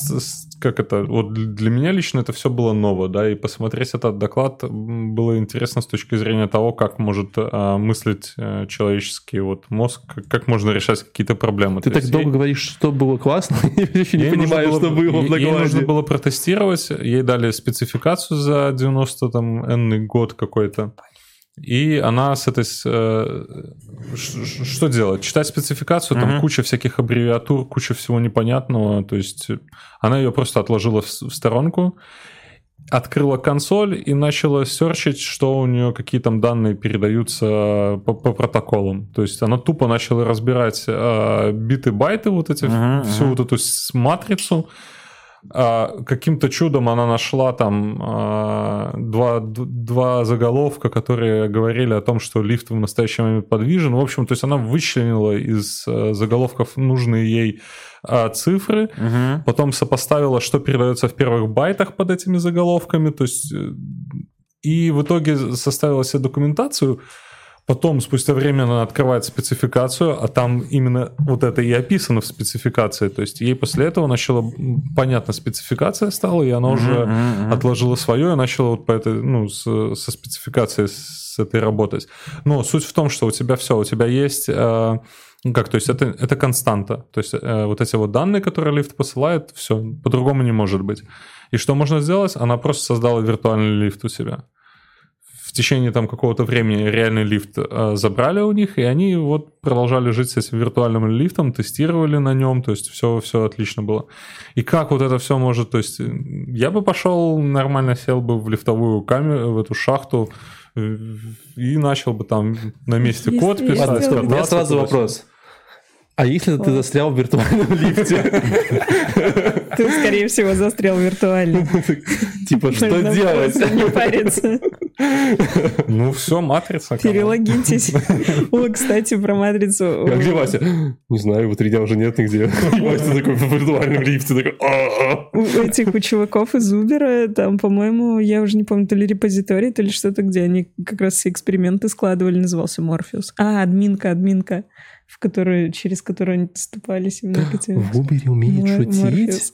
как это, вот для меня лично это все было ново, да, и посмотреть этот доклад было интересно с точки зрения того, как может а, мыслить а, человеческий вот мозг, как, как можно решать какие-то проблемы. Ты то так долго ей... говоришь, что было классно, я еще не понимаю, было, что было в докладе. Ей нужно было протестировать, ей дали спецификацию за 90 там, n год какой-то. И она с этой... Э, что делать? Читать спецификацию, там uh-huh. куча всяких аббревиатур, куча всего непонятного. То есть она ее просто отложила в, сторонку, открыла консоль и начала серчить, что у нее какие там данные передаются по, по протоколам. То есть она тупо начала разбирать э, биты-байты, вот эти, uh-huh, всю uh-huh. вот эту матрицу, каким-то чудом она нашла там а, два, два заголовка, которые говорили о том, что лифт в настоящий момент подвижен. В общем, то есть она вычленила из а, заголовков нужные ей цифры, угу. потом сопоставила, что передается в первых байтах под этими заголовками, то есть э, и в итоге составила себе документацию, Потом, спустя время, она открывает спецификацию, а там именно вот это и описано в спецификации. То есть ей после этого начала понятна спецификация стала, и она mm-hmm, уже mm-hmm. отложила свое и начала вот по этой, ну, с, со спецификацией с этой работать. Но суть в том, что у тебя все, у тебя есть... Э, ну как, то есть это, это константа. То есть э, вот эти вот данные, которые лифт посылает, все, по-другому не может быть. И что можно сделать? Она просто создала виртуальный лифт у себя в течение там какого-то времени реальный лифт э, забрали у них, и они вот продолжали жить с этим виртуальным лифтом, тестировали на нем, то есть все, все отлично было. И как вот это все может, то есть я бы пошел нормально, сел бы в лифтовую камеру, в эту шахту, и начал бы там на месте код писать. Ладно, стоп, у меня сразу вопрос. А если ты застрял в виртуальном лифте? Ты, скорее всего, застрял виртуально. Типа, что делать? Не париться. Ну, все, матрица. Перелогитесь. О, кстати, про матрицу. А где Вася? Не знаю, вот Ридя уже нет нигде. Вася такой в виртуальном лифте. такой. «А, а». У этих, у чуваков из Uber, там, по-моему, я уже не помню, то ли репозиторий, то ли что-то, где они как раз все эксперименты складывали, назывался Морфеус. А, админка, админка в которую, через которую они доступались. В Uber умеет шутить?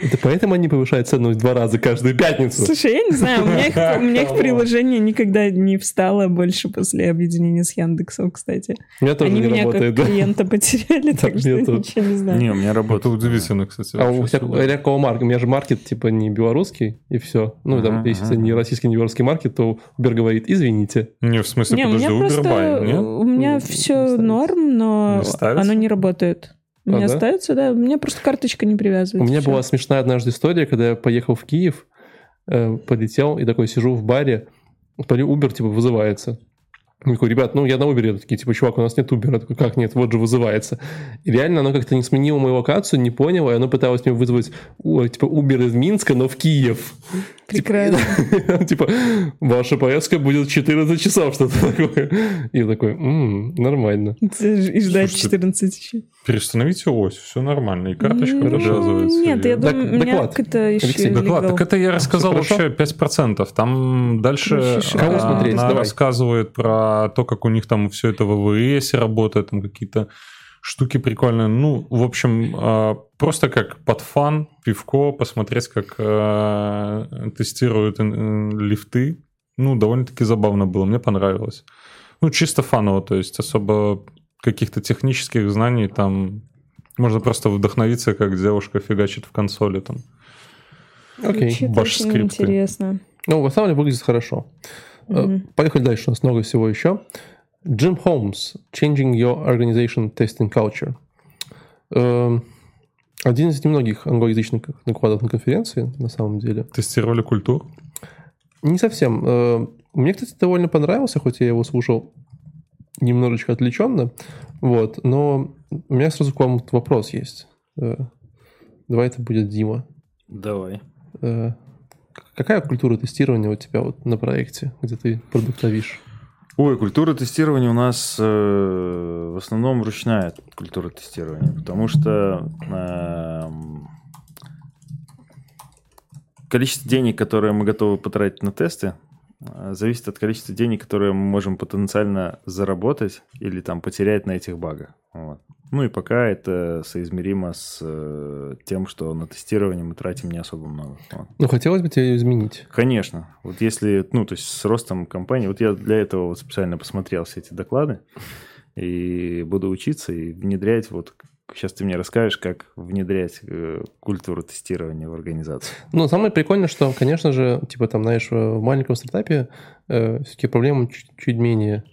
Это поэтому они повышают цену в два раза каждую пятницу? Слушай, я не знаю, у меня их, у меня их приложение никогда не встало больше после объединения с Яндексом, кстати. У меня тоже они не меня работает, как клиента потеряли, так что ничего не знаю. Не, у меня работает удивительно, кстати. А у тебя какого марка? У меня же маркет типа не белорусский, и все. Ну, там, если не российский, не белорусский маркет, то Uber говорит, извините. Не, в смысле, подожди, Uber Buy, нет? У меня все норм, но оно не работает. У меня а, остается, да? У меня просто карточка не привязывается. У меня была смешная однажды история, когда я поехал в Киев, э, полетел и такой сижу в баре, Uber типа вызывается. Я такой, ребят, ну я на Uber, я такие, типа, чувак, у нас нет Uber. Я такой, как нет, вот же вызывается. И реально оно как-то не сменило мою локацию, не поняло, и оно пыталось мне вызвать, типа, Uber из Минска, но в Киев. Прекрасно. Типа, ваша поездка будет 14 часов, что-то такое. И такой, м-м, нормально. И ждать 14 еще. Перестановите ось, все нормально, и карточка привязывается. Нет, я думаю, меня это еще Доклад, так это я рассказал вообще 5%. Там дальше она рассказывает про то, как у них там все это в ВВС работает, там какие-то Штуки прикольные. Ну, в общем, а, просто как под фан, пивко, посмотреть, как а, тестируют лифты. Ну, довольно-таки забавно было, мне понравилось. Ну, чисто фаново, то есть особо каких-то технических знаний там можно просто вдохновиться, как девушка фигачит в консоли там. Окей. Okay. Баш интересно. Ну, в самом деле выглядит хорошо. Mm-hmm. Поехали дальше, у нас много всего еще. Джим Холмс, Changing Your Organization Testing Culture. Эм, один из немногих англоязычных докладов на конференции, на самом деле. Тестировали культуру? Не совсем. Э, мне, кстати, довольно понравился, хоть я его слушал немножечко отвлеченно. Вот, но у меня сразу к вам вопрос есть. Э, давай это будет Дима. Давай. Какая культура тестирования у тебя вот на проекте, где ты продуктовишь? Ой, культура тестирования у нас э, в основном ручная культура тестирования, потому что э, количество денег, которые мы готовы потратить на тесты, зависит от количества денег, которые мы можем потенциально заработать или там потерять на этих багах. Вот. Ну и пока это соизмеримо с э, тем, что на тестирование мы тратим не особо много. Вот. Ну, хотелось бы тебе изменить. Конечно. Вот если, ну, то есть с ростом компании, вот я для этого вот специально посмотрел все эти доклады и буду учиться и внедрять вот Сейчас ты мне расскажешь, как внедрять э, культуру тестирования в организацию. Ну, самое прикольное, что, конечно же, типа там, знаешь, в маленьком стартапе э, все-таки проблемы чуть, чуть менее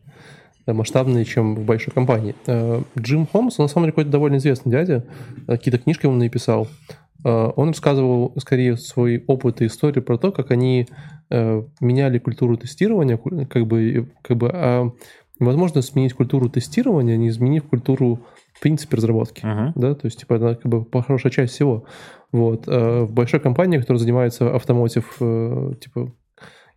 Э, масштабные, чем в большой компании. Э, Джим Холмс, он на самом деле какой-то довольно известный дядя, э, какие-то книжки он написал. Он рассказывал скорее свой опыт и историю про то, как они меняли культуру тестирования, как бы, как бы а невозможно сменить культуру тестирования, не изменив культуру в принципе разработки, uh-huh. да, то есть типа это как бы хорошая часть всего. Вот в большой компании, которая занимается автомотив, типа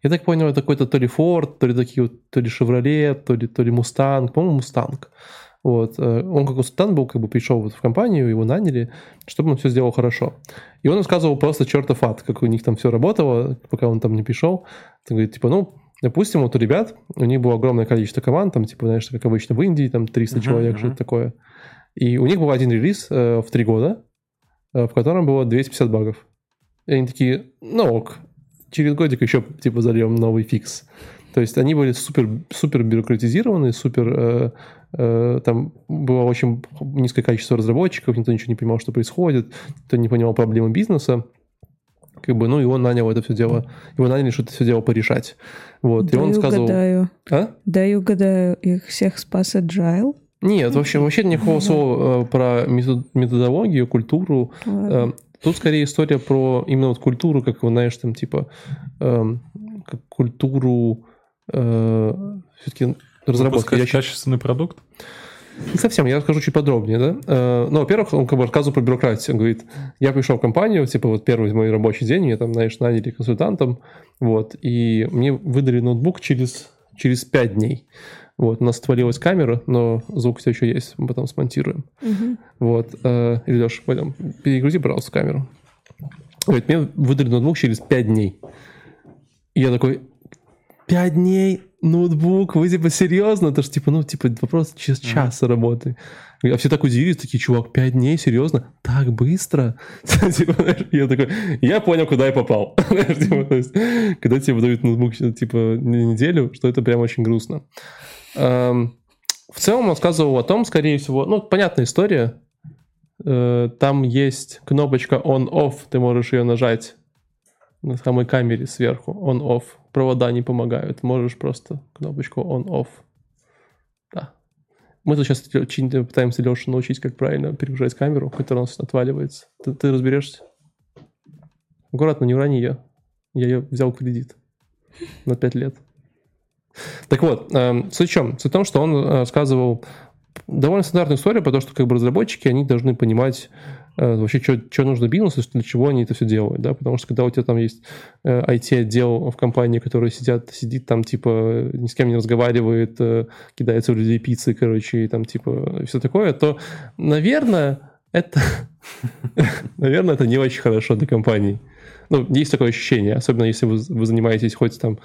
я так понял, это какой-то то ли Ford, то ли такие вот, то ли Chevrolet, то ли, то ли Mustang, по-моему, Mustang. Вот. Э, он как консультант был, как бы пришел вот в компанию, его наняли, чтобы он все сделал хорошо. И он рассказывал просто чертов ад, как у них там все работало, пока он там не пришел. Он говорит, типа, ну, допустим, вот у ребят, у них было огромное количество команд, там, типа, знаешь, как обычно в Индии, там 300 uh-huh, человек, uh-huh. что-то такое. И у них был один релиз э, в три года, э, в котором было 250 багов. И они такие, ну ок, через годик еще типа зальем новый фикс. То есть они были супер, супер бюрократизированы, супер... Э, э, там было очень низкое количество разработчиков, никто ничего не понимал, что происходит, никто не понимал проблемы бизнеса. Как бы, ну, и он нанял это все дело, его наняли, что это все дело порешать. Вот, да и он сказал... Угадаю. А? Да, и угадаю, их всех спас agile. Нет, вообще, вообще никакого слова э, про методологию, культуру. Ладно. Э, Тут скорее история про именно вот культуру, как вы знаешь, там типа э, как культуру э, все-таки разработки. Я качественный продукт? Не совсем, я расскажу чуть подробнее, да. Э, ну, во-первых, он как бы рассказывал про бюрократию. Он говорит, я пришел в компанию, типа вот первый мой рабочий день, мне там, знаешь, наняли консультантом, вот, и мне выдали ноутбук через, через 5 дней. Вот, у нас отвалилась камера, но звук все еще есть, мы потом смонтируем. Угу. Вот, э, Илюш, пойдем, перегрузи, пожалуйста, камеру. Говорит, мне выдали ноутбук через 5 дней. И я такой, 5 дней ноутбук, вы типа серьезно? Это же типа, ну, типа вопрос через час mm работы. А все так удивились, такие, чувак, 5 дней, серьезно? Так быстро? типа, я такой, я понял, куда я попал. типа, когда тебе выдают ноутбук, типа, неделю, что это прям очень грустно. Эм, в целом он рассказывал о том, скорее всего, ну, понятная история. Э, там есть кнопочка on-off, ты можешь ее нажать на самой камере сверху. On-off. Провода не помогают. Можешь просто кнопочку on-off. Да. Мы тут сейчас пытаемся Лешу научить, как правильно перегружать камеру, которая у нас отваливается. Ты, ты разберешься? Аккуратно, не урони ее. Я ее взял кредит на 5 лет. Так вот, э, суть в чем? Суть в том, что он э, рассказывал довольно стандартную историю, потому что как бы разработчики, они должны понимать э, вообще, что, что нужно бизнесу, для чего они это все делают, да, потому что когда у тебя там есть э, IT-отдел в компании, который сидят, сидит там, типа, ни с кем не разговаривает, э, кидается в людей пиццы, короче, и там, типа, все такое, то, наверное, это, наверное, это не очень хорошо для компании. Ну, есть такое ощущение, особенно если вы, вы занимаетесь хоть там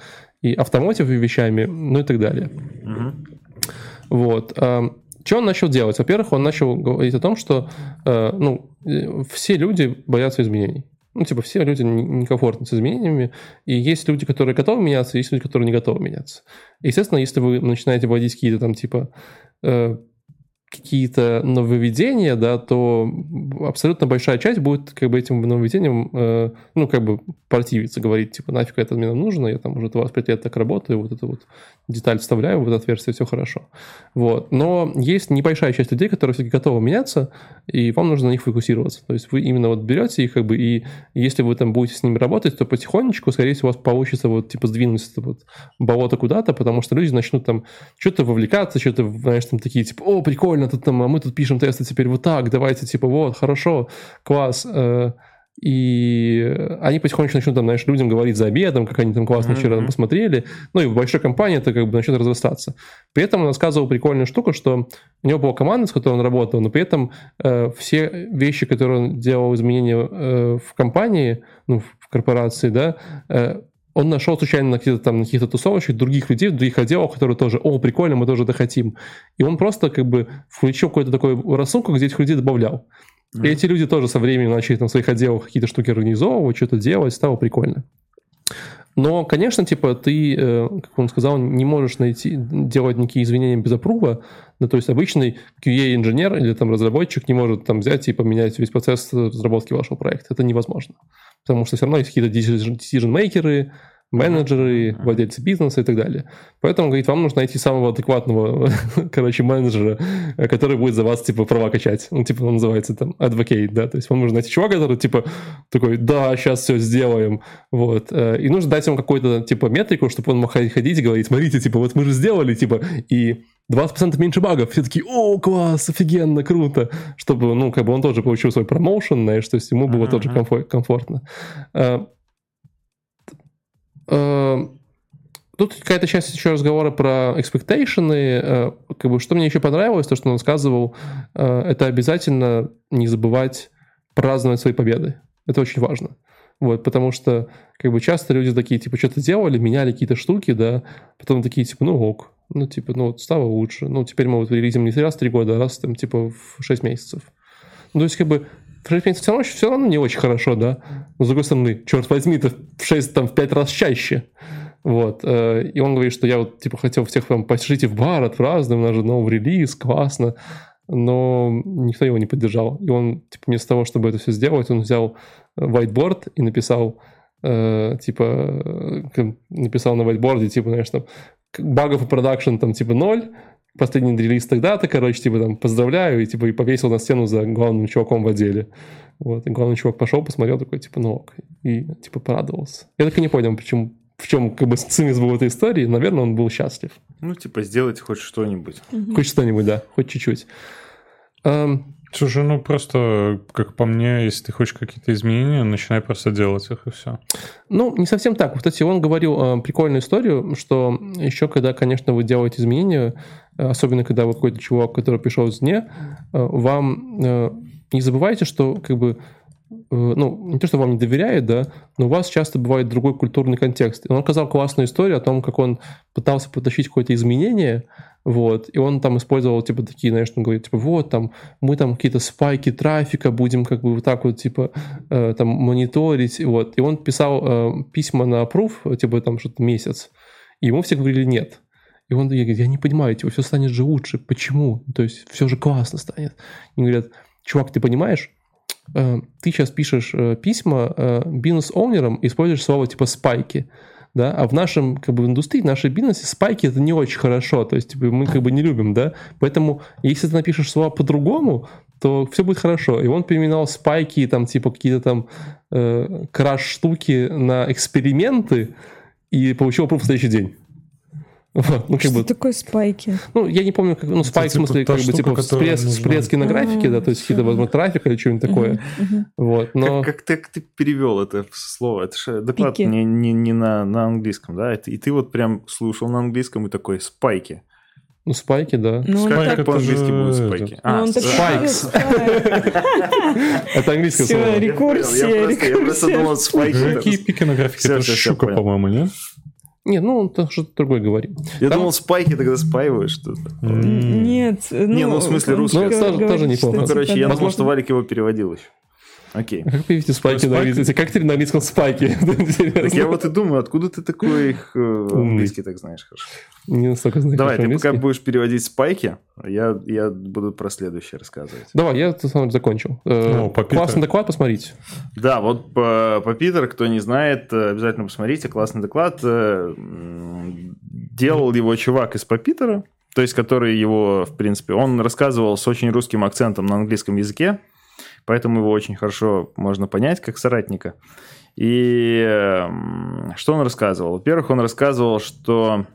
и автомотив вещами, ну и так далее. Угу. Вот. что он начал делать? Во-первых, он начал говорить о том, что э, ну, э, все люди боятся изменений. Ну, типа, все люди некомфортны с изменениями, и есть люди, которые готовы меняться, есть люди, которые не готовы меняться. Естественно, если вы начинаете вводить какие-то там, типа, э, какие-то нововведения, да, то абсолютно большая часть будет как бы этим нововведением, э, ну, как бы противиться, говорить, типа, нафиг это мне нужно, я там уже 25 лет так работаю, вот эту вот деталь вставляю в это отверстие, все хорошо. Вот. Но есть небольшая часть людей, которые все-таки готовы меняться, и вам нужно на них фокусироваться. То есть вы именно вот берете их, как бы, и если вы там будете с ними работать, то потихонечку, скорее всего, у вас получится вот, типа, сдвинуть это вот болото куда-то, потому что люди начнут там что-то вовлекаться, что-то, знаешь, там такие, типа, о, прикольно, тут там, а мы тут пишем тесты теперь вот так, давайте, типа, вот, хорошо, класс, э, и они потихонечку начнут, там, знаешь, людям говорить за обедом, как они там классно mm-hmm. вчера посмотрели. Ну и в большой компании это как бы начнет разрастаться. При этом он рассказывал прикольную штуку, что у него была команда, с которой он работал, но при этом э, все вещи, которые он делал изменения э, в компании, ну, в корпорации, да, э, он нашел случайно на каких-то там на каких-то тусовочках других людей, других отделов, которые тоже, о, прикольно, мы тоже это хотим. И он просто как бы включил какой-то такой рассылку, где этих людей добавлял. И эти люди тоже со временем начали там в своих отделах какие-то штуки организовывать, что-то делать, стало прикольно. Но, конечно, типа, ты, э, как он сказал, не можешь найти, делать никакие извинения без опрува. Ну, то есть обычный QA-инженер или там разработчик не может там взять и поменять весь процесс разработки вашего проекта. Это невозможно. Потому что все равно есть какие-то decision-мейкеры, менеджеры, владельцы бизнеса и так далее. Поэтому, говорит, вам нужно найти самого адекватного, короче, менеджера, который будет за вас, типа, права качать. Ну, типа, он называется там advocate, да, то есть вам нужно найти чувака, который, типа, такой, да, сейчас все сделаем, вот. Э, и нужно дать ему какую-то, типа, метрику, чтобы он мог ходить и говорить, смотрите, типа, вот мы же сделали, типа, и 20% меньше багов. Все такие, о, класс, офигенно, круто. Чтобы, ну, как бы он тоже получил свой промоушен, знаешь, то есть ему было uh-huh. тоже комфортно. Эм, тут какая-то часть еще разговора про expectation. Э, как бы, что мне еще понравилось, то, что он рассказывал, э, это обязательно не забывать праздновать свои победы. Это очень важно. Вот, потому что как бы часто люди такие, типа, что-то делали, меняли какие-то штуки, да, потом такие, типа, ну ок, ну, типа, ну, вот стало лучше. Ну, теперь мы вот релизим не раз в три года, а раз там, типа, в 6 месяцев. Ну, то есть, как бы, в 6 месяцев все равно, все равно не очень хорошо, да. Но с другой стороны, черт возьми, это в 6, там, в 5 раз чаще. Вот. Э, и он говорит, что я вот, типа, хотел всех прям пошлите в бар, отпразднуем, у нас же новый релиз, классно. Но никто его не поддержал. И он, типа, вместо того, чтобы это все сделать, он взял whiteboard и написал, э, типа, э, написал на whiteboard, типа, знаешь, там, багов и продакшн, там, типа, ноль, последний релиз тогда-то, короче, типа там поздравляю, и типа и повесил на стену за главным чуваком в отделе. Вот, и главный чувак пошел, посмотрел, такой, типа, ну ок, и типа порадовался. Я так и не понял, почему, в чем как бы цимис был в этой истории, наверное, он был счастлив. Ну, типа, сделать хоть что-нибудь. Хоть что-нибудь, да, хоть чуть-чуть. Um, Слушай, ну просто, как по мне, если ты хочешь какие-то изменения, начинай просто делать их и все. Ну, не совсем так. Кстати, он говорил э, прикольную историю, что еще когда, конечно, вы делаете изменения, э, особенно когда вы какой-то чувак, который пришел извне, э, вам э, не забывайте, что как бы э, ну, не то, что вам не доверяет, да, но у вас часто бывает другой культурный контекст. И он рассказал классную историю о том, как он пытался потащить какое-то изменение, вот, и он там использовал, типа, такие, знаешь, он говорит, типа, вот, там, мы там какие-то спайки трафика будем, как бы, вот так вот, типа, э, там, мониторить, вот, и он писал э, письма на approve, типа, там, что-то месяц, и ему все говорили нет. И он говорит, я не понимаю, типа, все станет же лучше, почему? То есть, все же классно станет. И говорят, чувак, ты понимаешь, э, ты сейчас пишешь э, письма э, бизнес-оунерам, используешь слово, типа, спайки, да, а в нашем, как бы, индустрии, в нашей бизнесе спайки это не очень хорошо, то есть, типа, мы, как бы, не любим, да, поэтому, если ты напишешь слова по-другому, то все будет хорошо. И он переименовал спайки, там, типа, какие-то там э, краш-штуки на эксперименты и получил пруф в следующий день. Вот, ну, как что бы, такое спайки? Ну, я не помню, как, ну, спайк, в смысле, типа, как бы, типа, всплеск, всплески на графике, да, то есть какие-то, возможно, трафик или что-нибудь такое. Вот, но... Как, как, ты, как ты перевел это слово? Это же доклад не, не, не на, на английском, да? И ты вот прям слушал на английском и такой спайки. Ну, спайки, да. Ну, Спайк как по-английски будут спайки. А, спайкс. Это английское слово. рекурсия, Я просто думал, спайки. Какие пики на графике? Это щука, по-моему, нет? Не, ну, то что-то другое говорим. Я Там... думал, спайки тогда спаиваешь что-то. Нет. Ну, не, ну, в смысле, русский. Ну, тоже, тоже неплохо. Ну, короче, я думал, что Валик его переводил еще. Окей. А как появите спайки на английском? Как ты на английском спайки? Так я вот и думаю, откуда ты такой их э, английский так знаешь хорошо? Не настолько знаешь Давай, ты пока будешь переводить спайки, я, я буду про следующее рассказывать. Давай, я сам закончил. Э, ну, классный доклад, посмотрите. Да, вот по, по Питер, кто не знает, э, обязательно посмотрите. Классный доклад. Делал его чувак из Попитера, то есть который его, в принципе, он рассказывал с очень русским акцентом на английском языке, поэтому его очень хорошо можно понять как соратника. И что он рассказывал? Во-первых, он рассказывал, что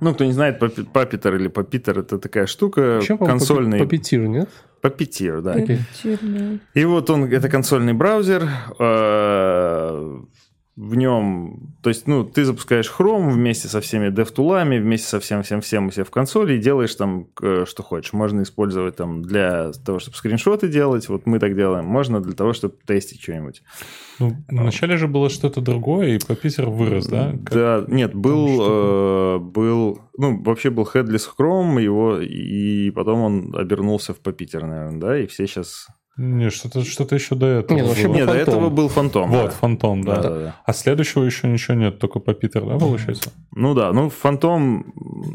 ну, кто не знает, Папитер или Папитер это такая штука Еще, консольный. Папитир, нет? Папитир, да. Папитир, да. И вот он, это консольный браузер, э, в нем, то есть, ну, ты запускаешь Chrome вместе со всеми DevTool'ами, вместе со всем-всем-всем у себя в консоли и делаешь там, э, что хочешь. Можно использовать там для того, чтобы скриншоты делать, вот мы так делаем. Можно для того, чтобы тестить что-нибудь. Ну, вначале же было что-то другое, и Попитер вырос, да? Как... Да, нет, был, э, был, ну, вообще был Headless Chrome, его, и потом он обернулся в Попитер, наверное, да, и все сейчас не, что-то что еще до этого. Нет, вообще нет, до этого был фантом. Вот, да. фантом, да. Да, да, да. А следующего еще ничего нет, только по Питер, да, получается? Ну да, ну фантом,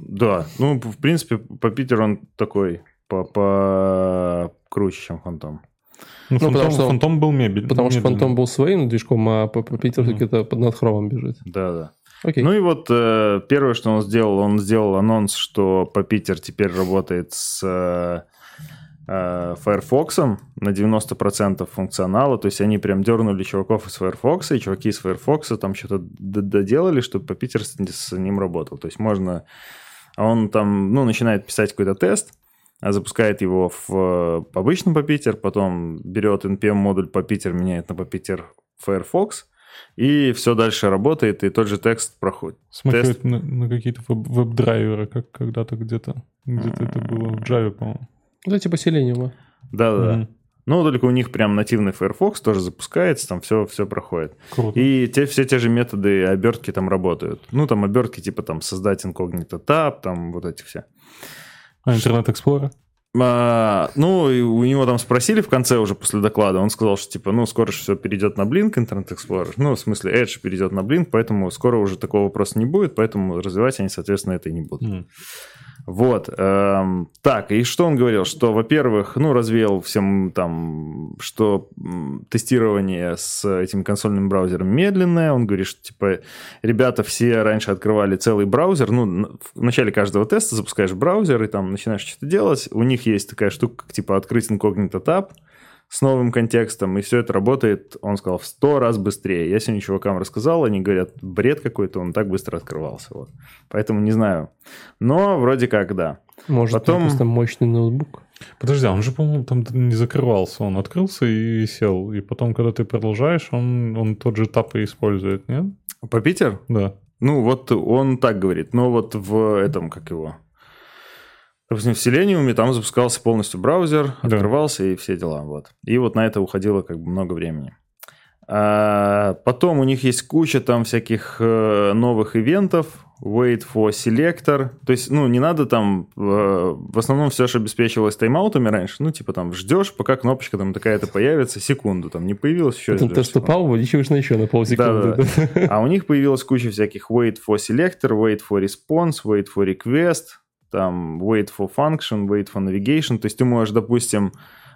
да. Ну, в принципе, по Питер он такой по, по круче, чем фантом. Ну, ну фантом, потому что фантом был мебель. Потому что фантом был своим движком, а по, по Питер mm-hmm. это под над хромом бежит. Да, да. Окей. Ну и вот э, первое, что он сделал, он сделал анонс, что по Питер теперь работает с Э, Firefox на 90% функционала, то есть они прям дернули чуваков из Firefox, и чуваки из Firefox там что-то доделали, чтобы по Питер с ним работал. То есть можно... Он там, ну, начинает писать какой-то тест, запускает его в, в обычном Попитер, потом берет NPM-модуль Попитер, меняет на Попитер Firefox, и все дальше работает, и тот же текст проходит. Смотрит Тест... на, на какие-то веб-драйверы, как когда-то где-то. Где-то это было в Java, по-моему. Это типа Selenium. Да-да-да. Mm-hmm. Ну, только у них прям нативный Firefox тоже запускается, там все, все проходит. Круто. И те, все те же методы обертки там работают. Ну, там обертки типа там создать инкогнито таб, там вот эти все. А Internet Explorer? А, ну, и у него там спросили в конце уже после доклада, он сказал, что типа, ну, скоро все перейдет на Blink Internet Explorer. Ну, в смысле, Edge перейдет на Blink, поэтому скоро уже такого вопроса не будет, поэтому развивать они, соответственно, это и не будут. Mm. Вот. Эм, так, и что он говорил? Что, во-первых, ну, развеял всем там, что тестирование с этим консольным браузером медленное. Он говорит, что, типа, ребята все раньше открывали целый браузер. Ну, в начале каждого теста запускаешь браузер и там начинаешь что-то делать. У них есть такая штука, как, типа, открыть инкогнито таб с новым контекстом, и все это работает, он сказал, в сто раз быстрее. Я сегодня чувакам рассказал, они говорят, бред какой-то, он так быстро открывался. Вот. Поэтому не знаю. Но вроде как, да. Может, Потом... просто мощный ноутбук? Подожди, а он же, по-моему, там не закрывался. Он открылся и сел. И потом, когда ты продолжаешь, он, он тот же тап и использует, нет? По Питер? Да. Ну, вот он так говорит. Но вот в этом, как его, Допустим, в Selenium там запускался полностью браузер, да. открывался и все дела. Вот. И вот на это уходило как бы много времени. А потом у них есть куча там всяких э, новых ивентов, wait for selector. То есть, ну, не надо там... Э, в основном все же обеспечивалось тайм-аутами раньше. Ну, типа там ждешь, пока кнопочка там такая-то появится, секунду там не появилась, еще Потом ты стопал, увеличиваешь на еще на полсекунды. Да, да. А у них появилась куча всяких wait for selector, wait for response, wait for request, там wait for function, wait for navigation. То есть ты можешь, допустим,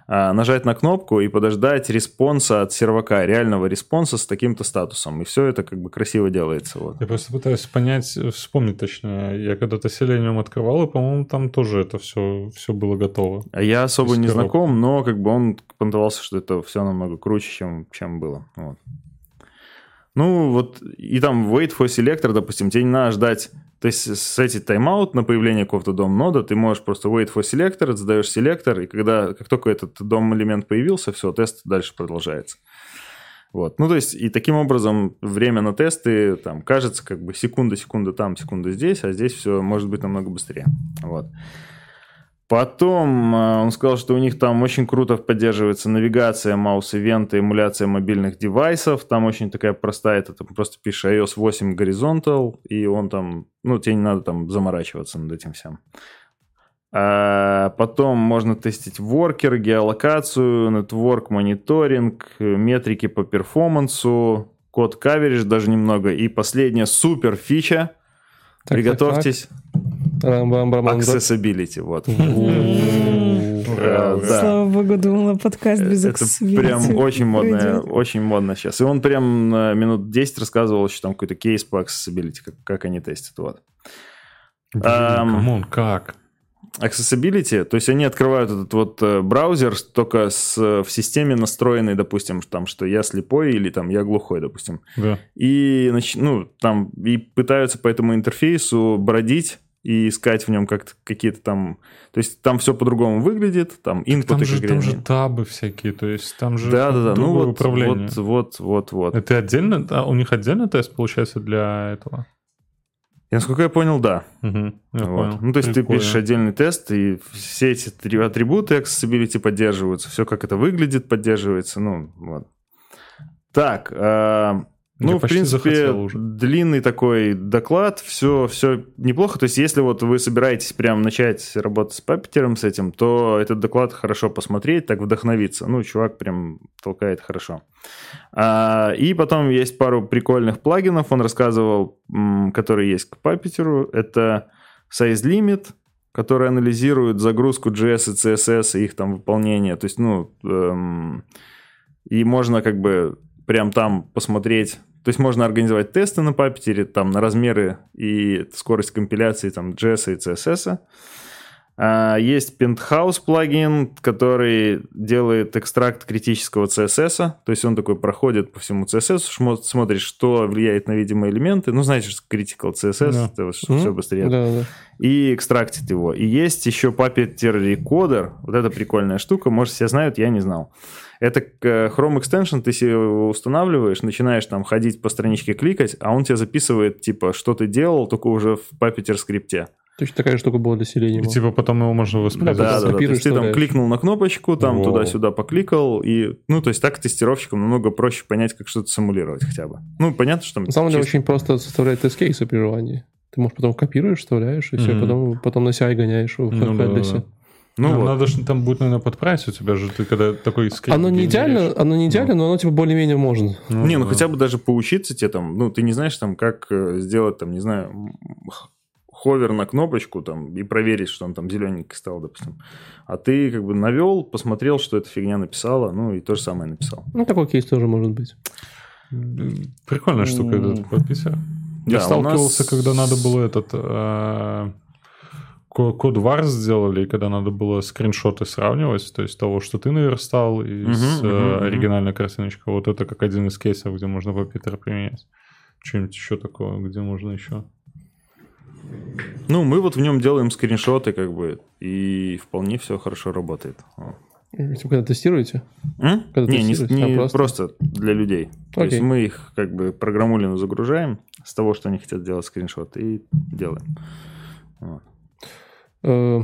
а, нажать на кнопку и подождать респонса от сервака, реального респонса с таким-то статусом. И все это как бы красиво делается. Вот. Я просто пытаюсь понять, вспомнить точно. Я когда-то Selenium открывал, и, по-моему, там тоже это все, все было готово. А я особо не знаком, но как бы он понтовался, что это все намного круче, чем, чем было. Вот. Ну, вот, и там wait for selector, допустим, тебе не надо ждать то есть с эти тайм-аут на появление какого-то дом-нода ты можешь просто wait for selector, задаешь селектор, и когда, как только этот дом-элемент появился, все, тест дальше продолжается. Вот. Ну, то есть, и таким образом время на тесты, там, кажется, как бы секунда, секунда там, секунда здесь, а здесь все может быть намного быстрее. Вот. Потом э, он сказал, что у них там очень круто поддерживается навигация, маус-ивенты, эмуляция мобильных девайсов. Там очень такая простая, это там просто пишешь iOS 8 Horizontal, и он там, ну, тебе не надо там заморачиваться над этим всем. А потом можно тестить воркер, геолокацию, нетворк, мониторинг, метрики по перформансу, код каверидж даже немного. И последняя супер фича. Так, Приготовьтесь. Так, так. Accessibility, вот. Слава богу, думала, подкаст без Это прям очень модно, очень модно сейчас. И он прям минут 10 рассказывал еще там какой-то кейс по accessibility, как они тестят, вот. Come on, как? Accessibility, то есть они открывают этот вот э, браузер только с, в системе настроенной, допустим, там, что я слепой или там я глухой, допустим. Да. И, ну, там, и пытаются по этому интерфейсу бродить и искать в нем как какие-то там... То есть там все по-другому выглядит, там инпуты там же, там же табы всякие, то есть там же да, да, да. Ну, вот, управление. Вот, вот, вот, вот. Это отдельно... А у них отдельный тест получается для этого? И, насколько я понял, да. Угу, я вот. понял. Ну, то есть Прикольно. ты пишешь отдельный тест, и все эти три атрибуты accessibility поддерживаются, все, как это выглядит, поддерживается, ну, вот. Так, а, ну, в принципе, длинный такой доклад, все, все неплохо. То есть, если вот вы собираетесь прям начать работать с папетером с этим, то этот доклад хорошо посмотреть, так вдохновиться. Ну, чувак прям толкает хорошо. А, и потом есть пару прикольных плагинов, он рассказывал, которые есть к папетеру. Это Size Limit, который анализирует загрузку JS и CSS и их там выполнение. То есть, ну, эм, и можно как бы прям там посмотреть. То есть можно организовать тесты на Puppeteer, там на размеры и скорость компиляции там JS и CSS. А, есть Penthouse плагин, который делает экстракт критического CSS. То есть он такой проходит по всему CSS, смотрит, что влияет на видимые элементы. Ну, знаете, что critical CSS, да. это вот, mm-hmm. все быстрее. Да, да. И экстрактит его. И есть еще Puppeteer Recorder. Вот это прикольная штука. Может, все знают, я не знал. Это Chrome Extension, ты себе его устанавливаешь, начинаешь там ходить по страничке кликать, а он тебе записывает, типа, что ты делал, только уже в Puppeteer скрипте. Точно такая штука была для Selenium. И типа потом его можно воспроизвести. Да, да, да. То есть ты там кликнул на кнопочку, там Воу. туда-сюда покликал, и, ну, то есть так тестировщикам намного проще понять, как что-то симулировать хотя бы. Ну, понятно, что... На самом деле чисто... очень просто составлять тест-кейсы при желании. Ты можешь потом копируешь, вставляешь, и mm-hmm. все, потом, потом на CI гоняешь в ну, да, да. Ну, ну вот. надо же там будет, наверное, подправить у тебя же, ты когда такой скрипт Оно не идеально, оно не идеально, ну. но оно типа более-менее можно. Ну, не, ну да. хотя бы даже поучиться тебе там, ну, ты не знаешь там, как э, сделать там, не знаю, ховер на кнопочку там и проверить, что он там зелененький стал, допустим. А ты как бы навел, посмотрел, что эта фигня написала, ну и то же самое написал. Ну, такой кейс тоже может быть. Прикольная штука mm. этот подписываю. Я да, сталкивался, нас... когда надо было этот... Э код var сделали, и когда надо было скриншоты сравнивать, то есть того, что ты наверстал, и uh-huh, с uh-huh, оригинальной uh-huh. картиночкой. Вот это как один из кейсов, где можно Puppeteer применять. Что-нибудь еще такое, где можно еще? Ну, мы вот в нем делаем скриншоты, как бы, и вполне все хорошо работает. Типа, когда тестируете? М? Когда не, тестируете? не, не а, просто? просто для людей. Окей. То есть мы их как бы программулину загружаем с того, что они хотят сделать скриншот, и делаем. Вот. Э,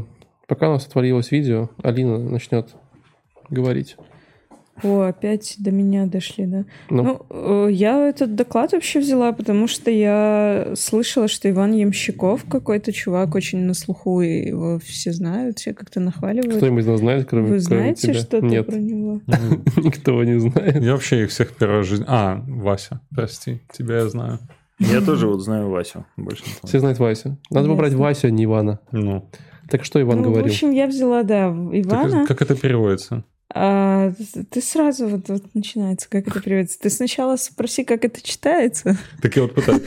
пока у нас отворилось видео, Алина начнет говорить. О, опять до меня дошли, да. Ну, ну э, я этот доклад вообще взяла, потому что я слышала, что Иван Ямщиков какой-то чувак очень на слуху, и его все знают, все как-то нахваливают. Кто-нибудь нас знает, кроме Вы знаете кроме что-то Нет. про него? Никто его не знает. Я вообще их всех первая жизнь... А, Вася, прости, тебя я знаю. Я тоже вот знаю Васю. Больше Все знают Васю. Надо выбрать Васю, а не Ивана. Ну. Так что Иван ну, говорил? В общем, я взяла, да, Ивана. Так, как это переводится? А, ты сразу вот, вот начинается, как это переводится. Ты сначала спроси, как это читается. Так я вот пытаюсь.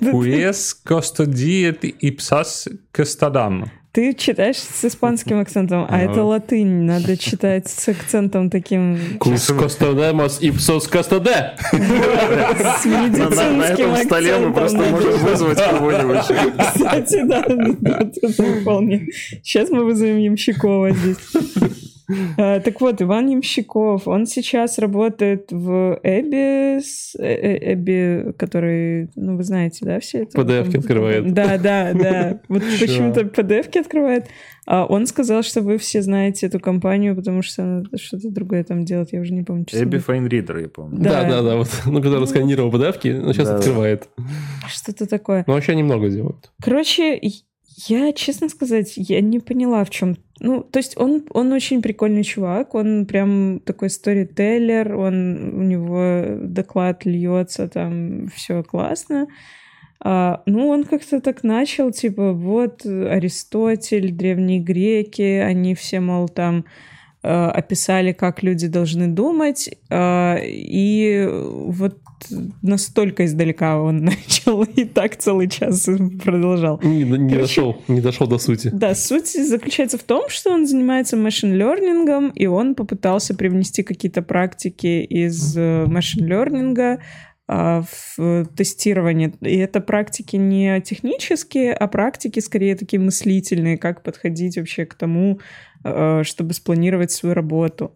Уэс костодиет ипсас кастадам. Ты читаешь с испанским акцентом, а это латынь. Надо читать с акцентом таким... Кус костодемос ипсос кастоде. С медицинским На этом столе мы просто можем вызвать кого-нибудь. Кстати, да, это вполне. Сейчас мы вызовем Ямщикова здесь. А, так вот, Иван Ямщиков, он сейчас работает в Эбби, э, Эбби, который, ну, вы знаете, да, все это? PDF открывает. Да, да, да. Вот почему-то PDF открывает. А он сказал, что вы все знаете эту компанию, потому что она что-то другое там делает, я уже не помню. Эбби Fine Reader, я помню. Да, да, да, вот, ну, когда расканировал PDF, но сейчас открывает. Что-то такое. Ну, вообще немного делают. Короче, я, честно сказать, я не поняла, в чем. Ну, то есть он, он очень прикольный чувак, он прям такой сторителлер, он, у него доклад льется, там все классно. А, ну, он как-то так начал, типа, вот Аристотель, древние греки, они все, мол, там э, описали, как люди должны думать, э, и вот настолько издалека он начал и так целый час продолжал. Не, не, Короче, дошел, не дошел до сути. Да, суть заключается в том, что он занимается машин-лернингом, и он попытался привнести какие-то практики из машин-лернинга а, в тестирование. И это практики не технические, а практики скорее такие мыслительные, как подходить вообще к тому, а, чтобы спланировать свою работу.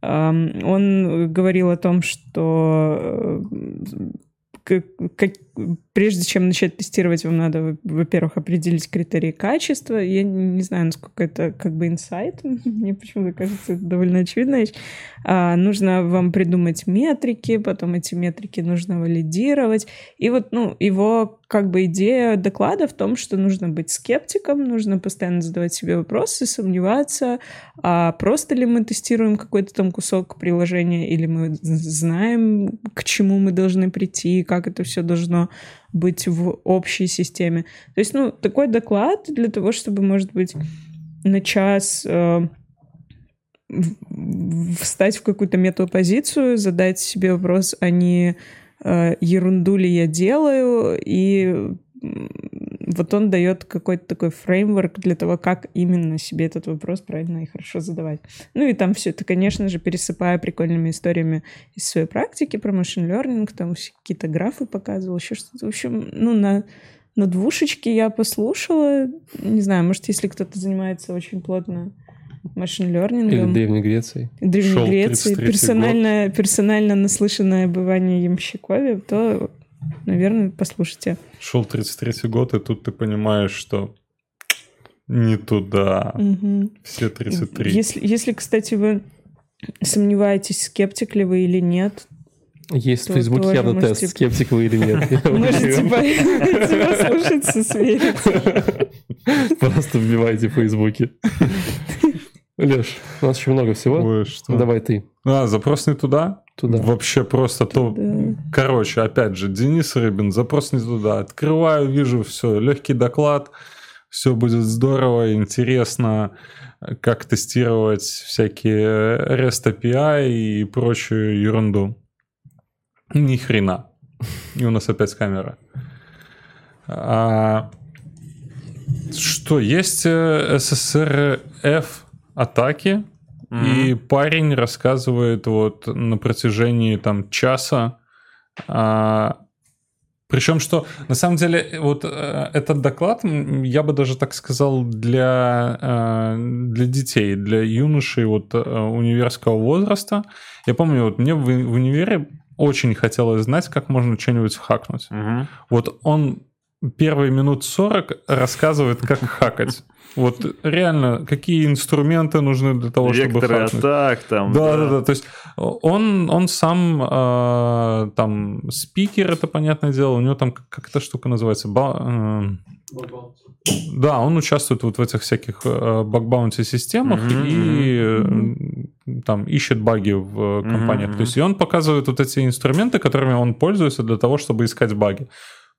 Он говорил о том, что э, прежде чем начать тестировать, вам надо, во-первых, определить критерии качества. Я не знаю, насколько это как бы инсайт. Мне почему-то кажется, это довольно очевидная вещь. А, нужно вам придумать метрики, потом эти метрики нужно валидировать. И вот, ну, его как бы идея доклада в том, что нужно быть скептиком, нужно постоянно задавать себе вопросы, сомневаться, а просто ли мы тестируем какой-то там кусок приложения, или мы знаем, к чему мы должны прийти, как это все должно быть в общей системе. То есть, ну, такой доклад для того, чтобы, может быть, на час э, встать в какую-то метапозицию, задать себе вопрос, а не э, ерунду ли я делаю, и вот он дает какой-то такой фреймворк для того, как именно себе этот вопрос правильно и хорошо задавать. Ну и там все это, конечно же, пересыпая прикольными историями из своей практики про машин learning, там какие-то графы показывал, еще что-то. В общем, ну, на, на двушечке я послушала. Не знаю, может, если кто-то занимается очень плотно машин learning. Или Древней Грецией. Древней Греции. Персонально, персонально наслышанное бывание Ямщикове, то наверное, послушайте. Шел 33-й год, и тут ты понимаешь, что не туда. Угу. Все 33. Если, если, кстати, вы сомневаетесь, скептик ли вы или нет, есть в Фейсбуке явно можете... тест, скептик вы или нет. Можете послушать, сверить. Просто вбивайте в Фейсбуке. Леш, у нас еще много всего. Давай ты. А, запрос не туда? Туда. Вообще просто туда. то... Короче, опять же, Денис Рыбин, запрос не туда. Открываю, вижу все, легкий доклад, все будет здорово, интересно, как тестировать всякие REST API и прочую ерунду. Ни хрена. И у нас опять камера. А, что, есть SSRF э, атаки, mm-hmm. и парень рассказывает вот на протяжении там часа. А, причем что, на самом деле, вот э, этот доклад, я бы даже так сказал, для, э, для детей, для юношей вот э, универского возраста. Я помню, вот мне в, в универе очень хотелось знать, как можно что-нибудь хакнуть. Угу. Вот он первые минут 40 рассказывает, как хакать. Вот реально, какие инструменты нужны для того, Векторы чтобы хакнуть. атак там. Да, да, да. То есть он, он сам э, там спикер, это понятное дело, у него там как эта штука называется? Ба, э, да, он участвует вот в этих всяких э, баг-баунти системах mm-hmm, и mm-hmm. там ищет баги в компаниях. Mm-hmm. То есть и он показывает вот эти инструменты, которыми он пользуется для того, чтобы искать баги.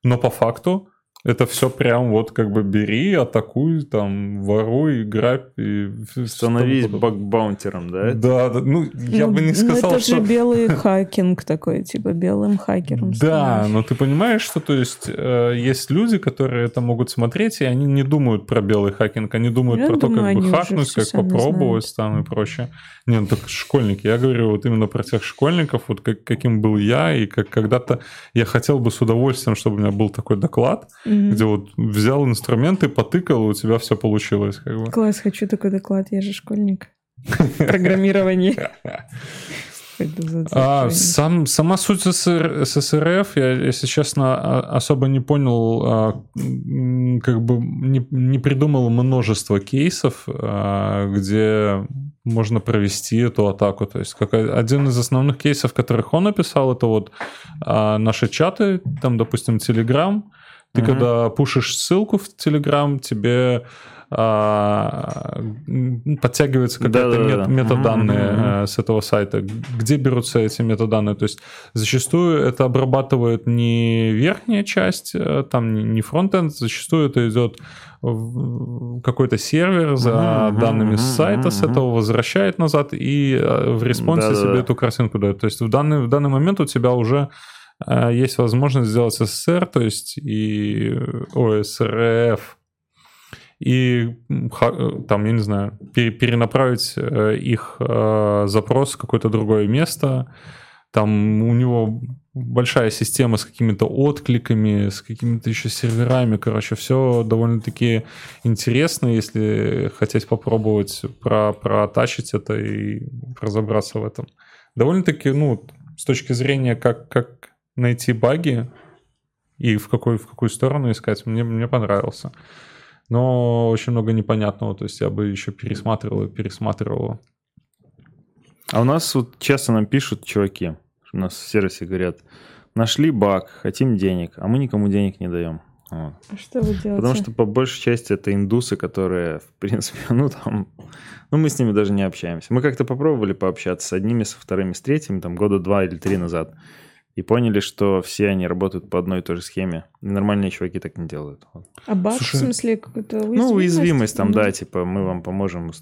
Но по факту это все прям вот как бы бери, атакуй, там, воруй, грабь и... Становись баг-баунтером, да? Да, да, ну, я ну, бы не ну, сказал, ну, это что... же белый хакинг такой, типа, белым хакером. Да, но ты понимаешь, что, то есть, э, есть люди, которые это могут смотреть, и они не думают про белый хакинг, они думают про то, как бы хакнуть, как попробовать там и прочее. Нет, ну, так школьники. Я говорю вот именно про тех школьников, вот как, каким был я, и как когда-то я хотел бы с удовольствием, чтобы у меня был такой доклад, mm-hmm. где вот взял инструменты, потыкал, и у тебя все получилось. Как бы. Класс, хочу такой доклад, я же школьник. программировании. А, сам, сама суть ССР, ССРФ, я, если честно, особо не понял, а, как бы не, не придумал множество кейсов, а, где можно провести эту атаку. То есть как один из основных кейсов, которых он описал, это вот а, наши чаты, там, допустим, Telegram. Ты когда пушишь ссылку в Telegram, тебе а, да, мет, да, метаданные mm-hmm. с этого сайта. Где берутся эти метаданные? То есть зачастую это обрабатывает не верхняя часть, э, там не фронтенд, зачастую это идет какой-то сервер за mm-hmm, данными с сайта, mm-hmm. с этого возвращает назад и э, в респонсе да, себе да. эту картинку дает. То есть в данный, в данный момент у тебя уже есть возможность сделать SSR, то есть и OSRF, и там, я не знаю, перенаправить э, их э, запрос в какое-то другое место. Там у него большая система с какими-то откликами, с какими-то еще серверами. Короче, все довольно-таки интересно, если хотеть попробовать про протачить это и разобраться в этом. Довольно-таки, ну, с точки зрения, как, как найти баги и в, какой, в какую сторону искать, мне, мне понравился но очень много непонятного, то есть я бы еще пересматривал и пересматривал. А у нас вот часто нам пишут чуваки, у нас в сервисе говорят, нашли баг, хотим денег, а мы никому денег не даем. Вот. А что вы делаете? Потому что по большей части это индусы, которые, в принципе, ну там, ну мы с ними даже не общаемся. Мы как-то попробовали пообщаться с одними, со вторыми, с третьими, там года два или три назад и поняли, что все они работают по одной и той же схеме. И нормальные чуваки так не делают. А баг, Слушай, в смысле, какую-то уязвимость? Ну, уязвимость там, да, типа мы вам поможем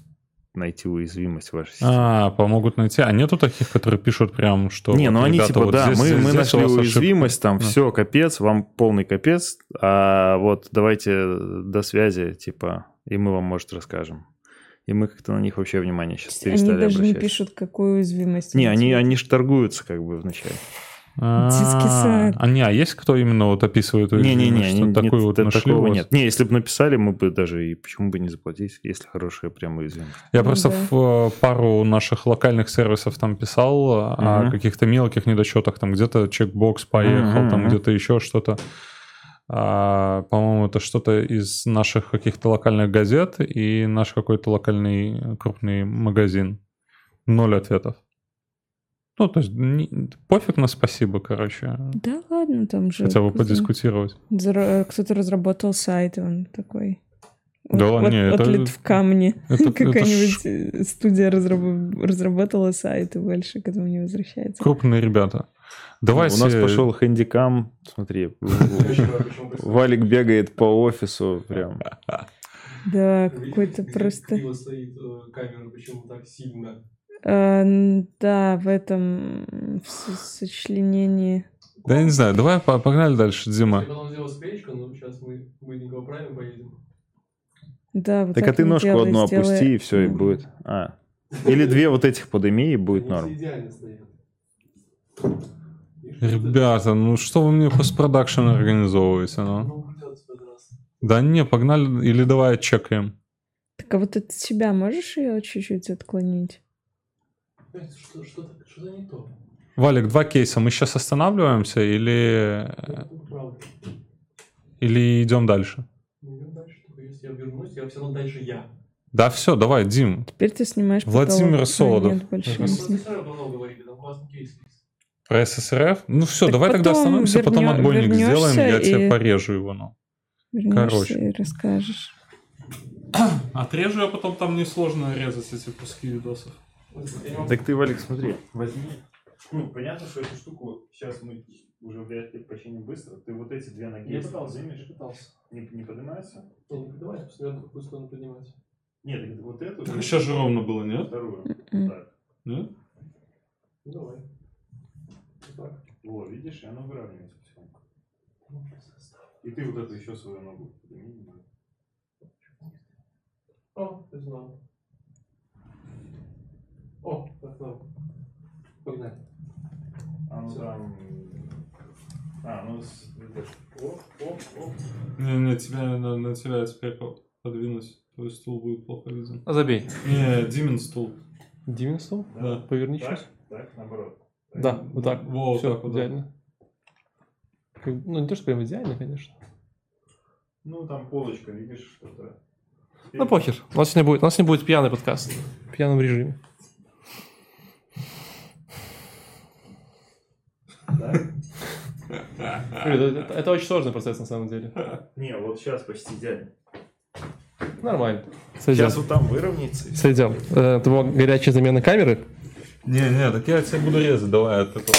найти уязвимость в вашей системе. А, помогут найти. А нету таких, которые пишут прям, что... Не, ну они типа, вот да, здесь, мы, здесь мы нашли уязвимость, ошибка. там а. все, капец, вам полный капец, а вот давайте до связи, типа, и мы вам, может, расскажем. И мы как-то на них вообще внимание сейчас перестали Они даже обращать. не пишут, какую уязвимость. Не, они, они же торгуются как бы вначале. Детский сайт. А не, а есть кто именно вот описывает? Не-не-не, что такой вот такого нет. Не, если бы написали, мы бы даже и почему бы не заплатить, если хорошая прямо уязвимость. Я просто в э, пару наших локальных сервисов там писал о каких-то мелких недочетах, там где-то чекбокс поехал, там где-то еще что-то. А, по-моему, это что-то из наших каких-то локальных газет и наш какой-то локальный крупный магазин. Ноль ответов. Ну, то есть не, пофиг на спасибо, короче. Да ладно, там же... Хотя бы подискутировать. Кто-то разработал сайт, и он такой... Да, вот, не, вот, это... в камне. Какая-нибудь это... студия разраб... разработала сайт и больше к этому не возвращается. Крупные ребята. Давай. У нас пошел хэндикам. Смотри, Валик бегает по офису прям. Да, какой-то просто... стоит э, камера, почему так сильно. Э, да, в этом в сочленении. Да я не знаю, давай погнали дальше, Дима. Да, вот так, так а ты ножку делай, одну сделай... опусти, и все, и будет. А. Или две вот этих подыми, и будет норм. Ребята, ну что вы мне постпродакшн организовываете, ну? ну да не, погнали, или давай чекаем. Так а вот от себя можешь ее чуть-чуть отклонить? Что, что, что-то не то. Валик, два кейса. Мы сейчас останавливаемся или... Или идем дальше? Идем дальше. Только если я вернусь, я все равно дальше я. Да, все, давай, Дим. Теперь ты снимаешь Владимир Солодов. Про ССРФ? Ну все, так давай тогда остановимся, вернё, потом отбойник сделаем, я и... тебе порежу его. Ну. Короче. и расскажешь. Отрежу я потом, там несложно резать эти куски видосов. Так ты, Валик, смотри, возьми. Ну, понятно, что эту штуку сейчас мы уже вряд ли починим быстро. Ты вот эти две ноги я пытался, поднимешь? пытался. Не, не поднимается? Не, не поднимается, постоянно какую сторону поднимать. Нет, вот эту. Так сейчас же ровно было, нет? Вторую. Так. Нет? Ну, давай. Вот так. Во, видишь, и оно выравнивается все. И ты вот эту еще свою ногу подними. О, ты знал. О, так, ну, погнали. А ну там... А, ну, О, о, о. Не, не, тебя, на, на тебя теперь подвинуть. Твой стул будет плохо виден. А забей. Не, Димин стул. Диви стол? Да. Поверни так, сейчас. Так, наоборот. Да, вот так. Во, Все, так вот, идеально. Как- Ну, не то, что прям идеально, конечно. Ну, там полочка, видишь, что-то. Ну, похер. У нас сегодня будет, у нас сегодня будет пьяный подкаст. В пьяном режиме. Блин, Это, это очень сложный процесс, на самом деле. Не, вот сейчас почти идеально. Нормально. Сойдем. Сейчас вот там выровняется. Сойдем. Э, Это была горячая замена камеры. Не-не, так я тебя буду резать, давай от этого.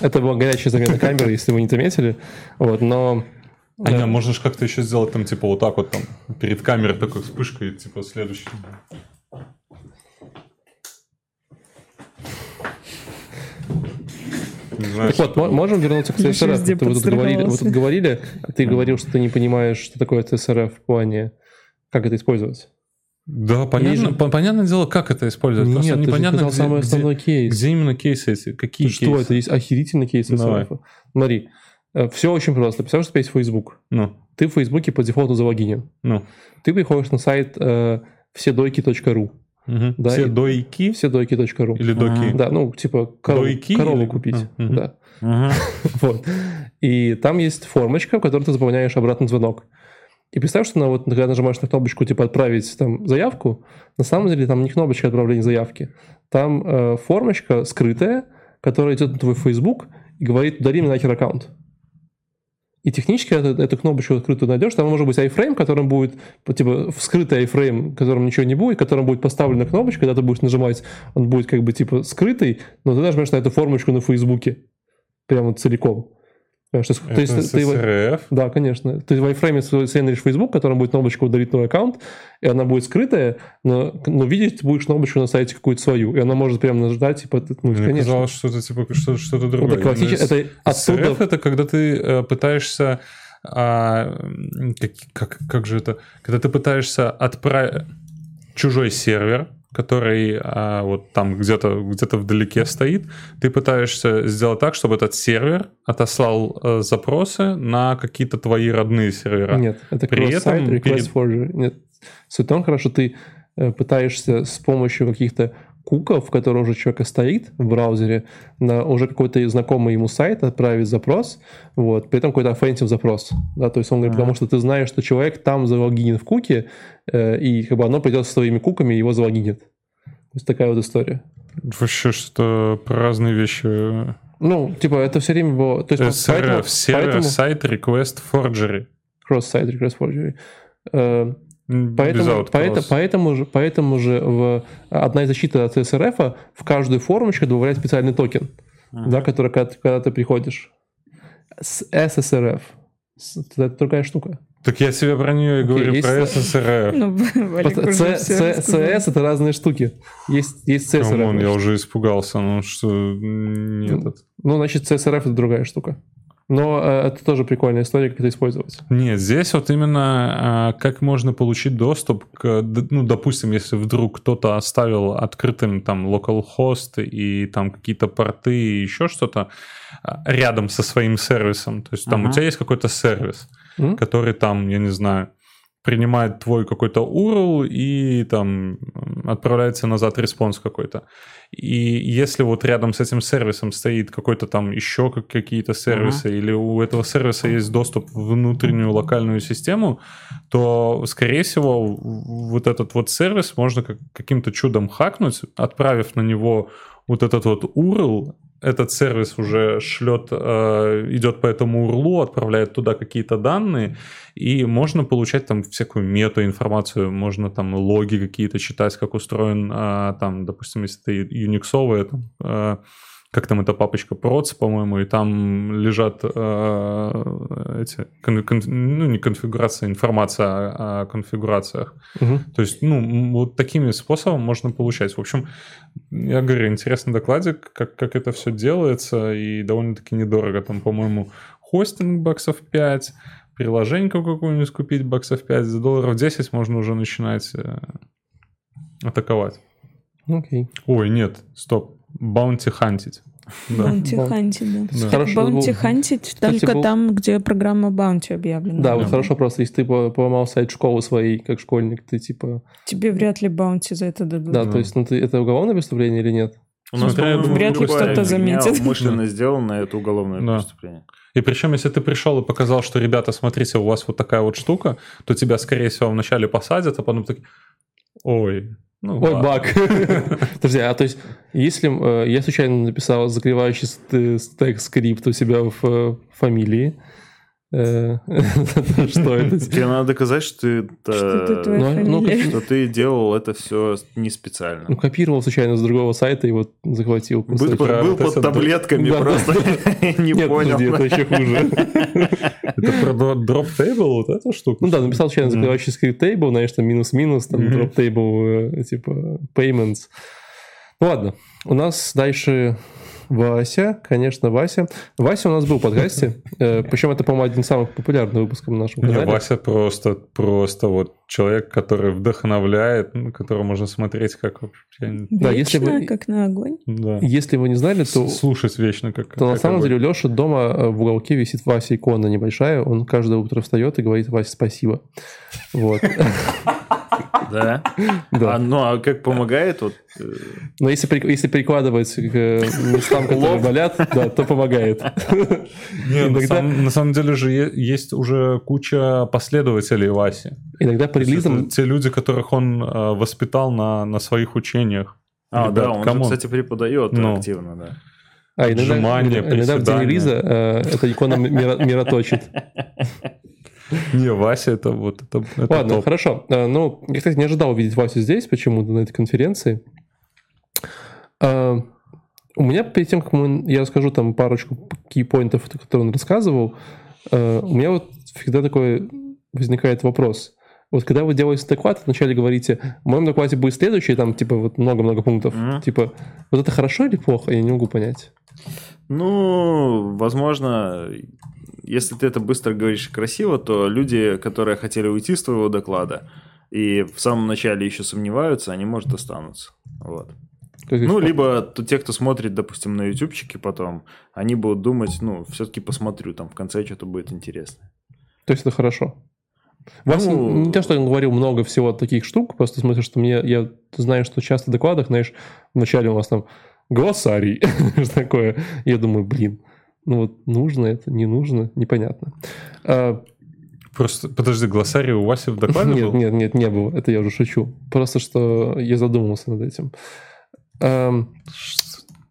Это была горячая замена камеры, если вы не заметили. Вот, но... А не, можно же как-то еще сделать там, типа, вот так вот там, перед камерой такой вспышкой, типа, следующий. Так вот, мо- можем вернуться к везде Ты, вы тут говорили, вы тут говорили, ты говорил, что ты не понимаешь, что такое CSRF в плане, как это использовать. Да, понятно, же- по- понятное дело, как это использовать. Просто Нет, ты же непонятно, сказал где, самый где- основной кейс. где именно кейсы эти, какие Что кейсы? это? Есть охерительный кейс Давай. CSRF. Смотри, все очень просто. Представь, что у тебя есть Facebook. Ну, Ты в Фейсбуке по дефолту залогинен. ну. Ты приходишь на сайт э, вседойки.ру. Мгм. Да, Все и- дойки Вседойки.ру. или доки? Да, ну, типа корову, Дойки корову или- купить. Мгм. Да. Вот. И там есть формочка, в которой ты заполняешь обратный звонок. И представь, что на, вот, когда нажимаешь на кнопочку типа «Отправить там, заявку», на самом деле там не кнопочка отправления заявки. Там э, формочка скрытая, которая идет на твой Facebook и говорит «Удали мне нахер аккаунт». И технически эту, эту кнопочку открытую найдешь, там может быть iFrame, которым будет, типа, вскрытый iFrame, которым ничего не будет, которым будет поставлена кнопочка, когда ты будешь нажимать, он будет как бы типа скрытый, но ты нажмешь на эту формочку на Фейсбуке. Прямо целиком. Понимаешь, то есть, то Это есть ты- ты- SSRF. да, конечно. Ты в iFrame сенеришь Facebook, которым будет кнопочка удалить твой аккаунт, и она будет скрытая, но, но видеть ты будешь кнопочку на сайте какую-то свою, и она может прямо нажать, типа, ну, Мне конечно. казалось, что это типа что- что-то Ну, другое. так классич- это оттуда... SRF это когда ты э, пытаешься а, как, как, как же это? Когда ты пытаешься отправить чужой сервер, который а, вот там где-то где вдалеке стоит, ты пытаешься сделать так, чтобы этот сервер отослал э, запросы на какие-то твои родные сервера. Нет, это При cross-site этом request перед- forgery. Нет. Суть в том, хорошо, ты э, пытаешься с помощью каких-то куков, которые уже у человека стоит в браузере, на уже какой-то знакомый ему сайт отправить запрос, вот, при этом какой-то offensive запрос, да, то есть он говорит, потому что ты знаешь, что человек там залогинен в куке, э, и как бы оно пойдет со своими куками и его залогинит. То есть такая вот история. Вообще что-то про разные вещи. Ну, типа, это все время было... То есть, поэтому- SRF, сервер, поэтому- сайт, request, forgery. Cross-site request forgery. Поэтому, поэтому, поэтому, же, поэтому же в, одна из защит от CSRF в каждую формочку добавляет специальный токен, да, который, когда, ты- когда ты приходишь. SSRF. Это другая штука. Так я тебе про нее и говорю, есть- про SSRF. Ну. CS это разные штуки. Есть, есть Come on, я CSRF. уже испугался, ну что, нет. это- Ну, значит, CSRF это другая штука. Но э, это тоже прикольная история, как это использовать. Нет, здесь вот именно а, как можно получить доступ к, ну, допустим, если вдруг кто-то оставил открытым там localhost и там какие-то порты и еще что-то а, рядом со своим сервисом, то есть там у Ага. тебя есть какой-то сервис, М? который там, я не знаю, принимает твой какой-то URL и там отправляется назад респонс какой-то. И если вот рядом с этим сервисом стоит какой-то там еще как- какие-то сервисы, или у этого сервиса есть доступ в внутреннюю локальную систему, то, скорее всего, вот этот вот сервис можно как- каким-то чудом хакнуть, отправив на него вот этот вот URL, этот сервис уже шлет, э, идет по этому URL, отправляет туда какие-то данные, и можно получать там всякую мета-информацию, можно там логи какие-то читать, как устроен, а, там, допустим, если ты юниксовая, там, а, как там эта папочка proц, по-моему, и там лежат а, эти, кон- кон- ну, не конфигурация, информация о, о конфигурациях. Мгм. То есть, ну, вот такими способами можно получать. В общем, я говорю, интересный докладик, как, как это все делается, и довольно-таки недорого. Там, по-моему, хостинг баксов 5, приложеньку какую-нибудь купить баксов 5, за долларов 10 можно уже начинать э, атаковать. Окей. Ой, нет, стоп, bounty hunt ить. Bounty hunt ить, да. да. Bounty hunt ить только был... там, где программа Bounty объявлена. Да, вот хорошо просто, если ты поломал сайт школы своей, как школьник, ты типа... Тебе вряд ли bounty за это дадут. Да, то есть ну, ты, это уголовное преступление или нет? У нас, вряд ли кто-то заметит. Умышленно сделано это уголовное да. преступление. И причем, если ты пришел и показал, что, ребята, смотрите, у вас вот такая вот штука, то тебя, скорее всего, вначале посадят, а потом так, ой, ну, Ой, баг. Подожди, а то есть, если э, я случайно написал закрывающий стек скрипт у себя в э, фамилии, что это? Тебе надо доказать, что ты ну, ну, что ты делал это все не специально. Ну, копировал случайно с другого сайта и вот захватил. Был под таблетками просто, не понял. это еще хуже. Это про drop table, вот эта штука? Ну да, написал случайно закрывающий скрипт table, знаешь, там минус-минус, там drop table, э, типа payments. Ну ладно, у нас дальше Вася, конечно, Вася. Вася у нас был в подкасте, э, причем это, по-моему, один из самых популярных выпусков на нашем канале. Вася просто, просто вот человек, который вдохновляет, на которого можно смотреть как вообще... Да, если вы, как на огонь. Да. Если вы не знали, то... Слушать вечно как То как на самом огонь. деле у Леши дома э, в уголке висит Вася икона небольшая, он каждое утро встает и говорит Вася спасибо. Вот. Да? Да. А, ну, а как помогает? Вот... Э, ну, если, если прикладывать к э, местам, которые болят, да, то помогает. Нет, Иногда... на, самом, деле же есть уже куча последователей Васи. Иногда по релизам... Те люди, которых он э, воспитал на, на своих учениях. А, Ребят, да, он же, кстати, преподает ну. активно, да. А иногда, Отжимания, иногда в день релиза э, эта икона мироточит. Не, Вася это вот... Это, это Ладно, топ. хорошо. А, ну, я, кстати, не ожидал увидеть Васю здесь почему-то на этой конференции. А, у меня перед тем, как мы, я расскажу там парочку кейпоинтов, которые он рассказывал, у меня вот всегда такой возникает вопрос. Вот когда вы делаете доклад, вначале говорите, в моем докладе будет следующий, там, типа, вот много-много пунктов. Mm-hmm. Типа, вот это хорошо или плохо? Я не могу понять. Ну, возможно, если ты это быстро говоришь красиво, то люди, которые хотели уйти с твоего доклада и в самом начале еще сомневаются, они, может, останутся. Вот. Ну, либо то, те, кто смотрит, допустим, на ютубчике потом, они будут думать, ну, все-таки посмотрю, там в конце что-то будет интересное. То есть это хорошо? Вас ну, не то, что я говорил много всего таких штук, просто в смысле, что мне, я знаю, что часто в докладах, знаешь, вначале у вас там глоссарий, что такое. Я думаю, блин, ну вот нужно это, не нужно, непонятно. А, Просто, подожди, глоссарий у Васи в докладе Нет, был? нет, нет, не было. Это я уже шучу. Просто что я задумался над этим.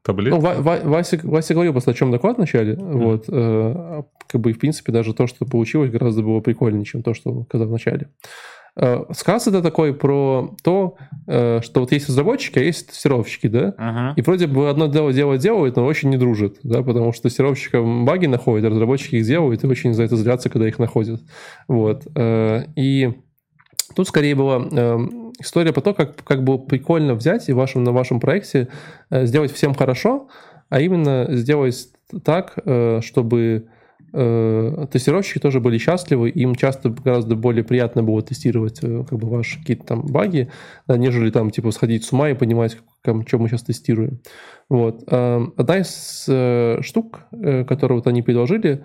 Таблетки? Ну, Вася, Вася говорил просто, о чем доклад вначале. Mm. Вот, э, как бы, в принципе, даже то, что получилось, гораздо было прикольнее, чем то, что он сказал вначале. Э, сказ это такой про то, э, что вот есть разработчики, а есть тестировщики, да? Uh-huh. И вроде бы одно дело дело делают, но очень не дружат, да, потому что тестировщикам баги находят, а разработчики их делают и очень за это злятся, когда их находят. Вот. Э, и тут скорее была история про то, как, как было прикольно взять и вашем, на вашем проекте сделать всем хорошо, а именно сделать так, чтобы э, тестировщики тоже были счастливы, им часто гораздо более приятно было тестировать э, как бы ваши какие-то там баги, да, нежели там типа сходить с ума и понимать, как, что мы сейчас тестируем. Вот. Э, одна из э, штук, э, которую вот они предложили,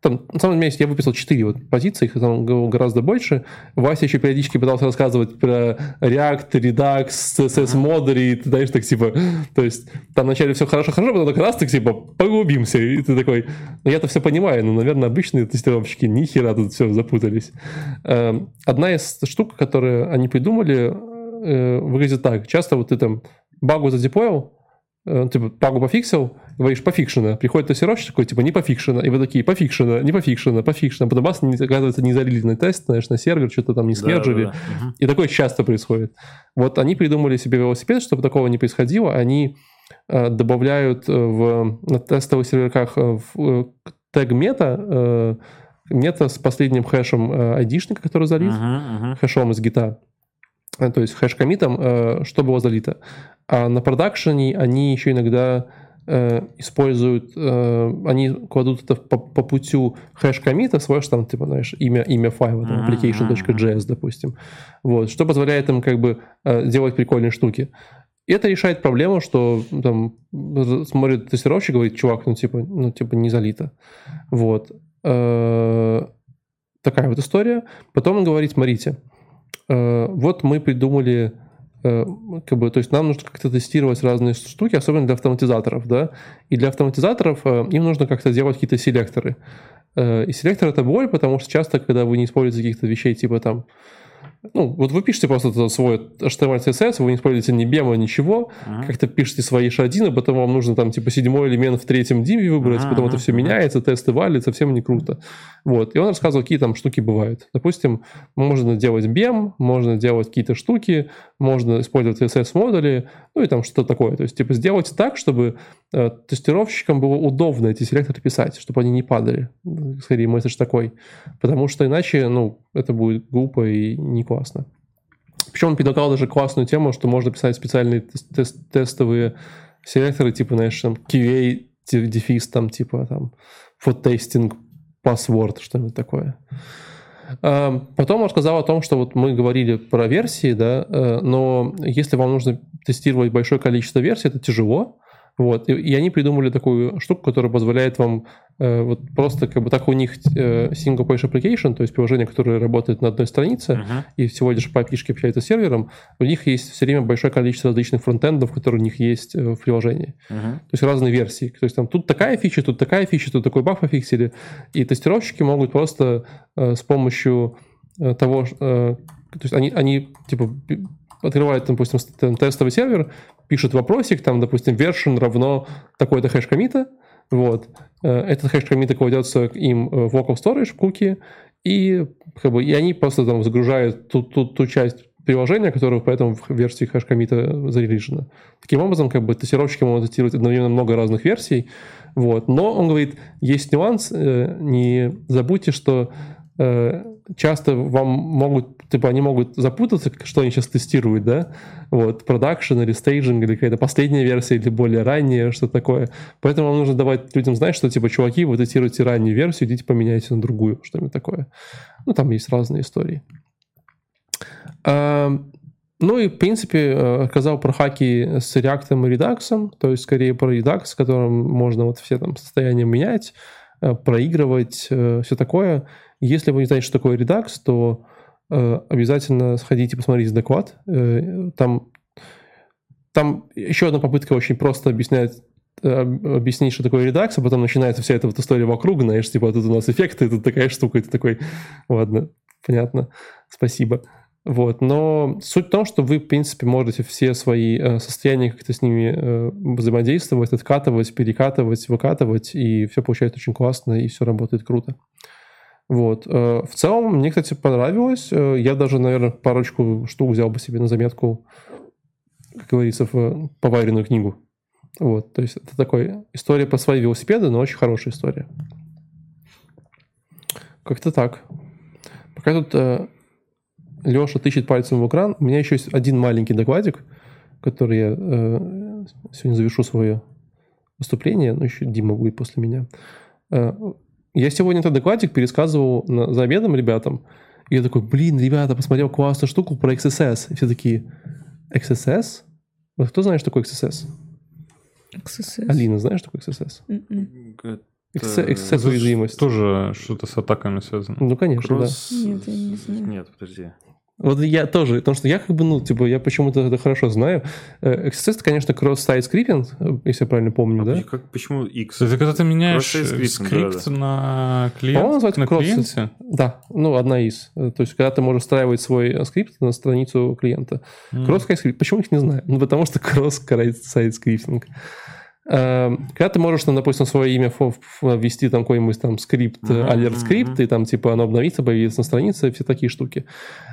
там, на самом деле, я выписал четыре вот позиции, их там гораздо больше. Вася еще периодически пытался рассказывать про React, Redux, CSS моды, и ты знаешь, так типа, то есть там вначале все хорошо-хорошо, потом так раз, так типа, погубимся, и ты такой, ну я-то все понимаю, но, наверное, обычные тестировщики ни хера тут все запутались. Эм, одна из штук, которые они придумали, э, выглядит так. Часто вот ты там багу задеплоил, э, типа багу пофиксил, говоришь пофикшено, приходит тестировщик такой, типа, не пофикшено, и вы такие, пофикшено, не пофикшено, пофикшено, потом вас, оказывается, не залили тест, знаешь, на сервер, что-то там не смержили, да, да, да. и такое часто происходит. Вот они придумали себе велосипед, чтобы такого не происходило, они э, добавляют э, в, на тестовых серверках э, в тег мета, мета с последним хэшем айдишника, который залит, uh-huh, uh-huh. хэшом из гита, то есть хэш-комитом, что было залито. А на продакшене они еще иногда используют, э, они кладут это по, по путю хэш-комита, свой, там, типа, знаешь, имя, имя файла, там, application.js, допустим. Вот, что позволяет им как бы э, делать прикольные штуки. И это решает проблему, что там смотрит тестировщик, говорит, чувак, ну типа, ну типа не залито. Вот. Э, такая вот история. Потом он говорит, смотрите, э, вот мы придумали э, как бы, то есть нам нужно как-то тестировать разные штуки, особенно для автоматизаторов, да, и для автоматизаторов им нужно как-то делать какие-то селекторы. И селектор это боль, потому что часто, когда вы не используете каких-то вещей типа там ну, вот вы пишете просто свой HTML, CSS, вы не используете ни бема, ничего, uh-huh. как-то пишете свои шадины, потом вам нужно там типа седьмой элемент в третьем диме выбрать, uh-huh. потом это все меняется, тесты валят, совсем не круто. Вот, и он рассказывал, какие там штуки бывают. Допустим, можно делать бем, можно делать какие-то штуки, можно использовать CSS-модули, ну и там что-то такое. То есть, типа, сделать так, чтобы э, тестировщикам было удобно эти селекторы писать, чтобы они не падали. Скорее, месседж такой. Потому что иначе, ну, это будет глупо и не классно. Причем он предлагал даже классную тему, что можно писать специальные тест тестовые селекторы, типа, знаешь, там, QA, дефис, там, типа, там, for testing password, что-нибудь такое. Потом он сказал о том, что вот мы говорили про версии, да, э, но если вам нужно тестировать большое количество версий, это тяжело, вот. И, и они придумали такую штуку, которая позволяет вам э, вот просто как бы так у них э, single page application, то есть приложение, которое работает на одной странице uh-huh. и всего лишь по API общается с сервером, у них есть все время большое количество различных фронтендов, которые у них есть э, в приложении. Uh-huh. То есть разные версии. То есть там тут такая фича, тут такая фича, тут такой баг пофиксили. И тестировщики могут просто э, с помощью э, того, э, то есть они, они типа открывают, допустим, тестовый сервер, пишут вопросик, там, допустим, version равно такой-то хэш комита, вот. Э, этот хэш комита кладется им в local storage, куки, и, как бы, и они просто там загружают ту, ту, ту часть приложения, которое поэтому в версии хэш комита зарелижено. Таким образом, как бы тестировщики могут тестировать одновременно много разных версий, вот. Но он говорит, есть нюанс, э, не забудьте, что э, часто вам могут, типа, они могут запутаться, что они сейчас тестируют, да, вот, production или staging, или какая-то последняя версия, или более ранняя, что такое. Поэтому вам нужно давать людям знать, что, типа, чуваки, вы тестируете раннюю версию, идите поменяйте на другую, что-нибудь такое. Ну, там есть разные истории. А, ну и, в принципе, рассказал про хаки с React и Redux, то есть скорее про Redux, с которым можно вот все там состояния менять, э, проигрывать, э, все такое. Если вы не знаете, что такое Redux, то э, обязательно сходите посмотрите доклад. Э, там, там еще одна попытка очень просто объяснять э, объяснить, что такое Redux, а потом начинается вся эта вот история вокруг, знаешь, типа, тут у нас эффекты, тут такая штука, ты такой, ладно, понятно, спасибо. Вот, но суть в том, что вы, в принципе, можете все свои э, состояния как-то с ними э, взаимодействовать, откатывать, перекатывать, выкатывать, и все получается очень классно, и все работает круто. Вот. Э, в целом, мне, кстати, понравилось. Э, я даже, наверное, парочку штук взял бы себе на заметку, как говорится, в поваренную книгу. Вот. То есть это такая история про свои велосипеды, но очень хорошая история. Как-то так. Пока тут э, Леша тычет пальцем в экран, у меня еще есть один маленький докладик, который я э, сегодня завершу свое выступление, но еще Дима будет после меня. Э, я сегодня этот докладик пересказывал на, за обедом ребятам. И я такой, блин, ребята, посмотрел классную штуку про XSS. И все такие, XSS? Вот кто знает, что такое XSS? XSS. Алина, знаешь, что такое XSS? Mm-mm. XSS уязвимость. Тоже что-то с атаками связано. Ну, конечно, Кросс... да. Нет, я не знаю. Нет, подожди. Вот я тоже, потому что я как бы, ну, типа, я почему-то это хорошо знаю. XSS, э, это, конечно, cross-site scripting, если я правильно помню, а да? Как, почему X? Это когда ты меняешь скрипт да, да. на клиент, на cross, клиенте? Да, ну, одна из. То есть, когда ты можешь встраивать свой скрипт на страницу клиента. Mm. Cross-site script. Почему их не знаю? Ну, потому что cross-site scripting. Эм, когда ты можешь, там, допустим, свое имя ввести там какой-нибудь там скрипт, alert script, и там типа оно обновится, появится на странице, все такие штуки.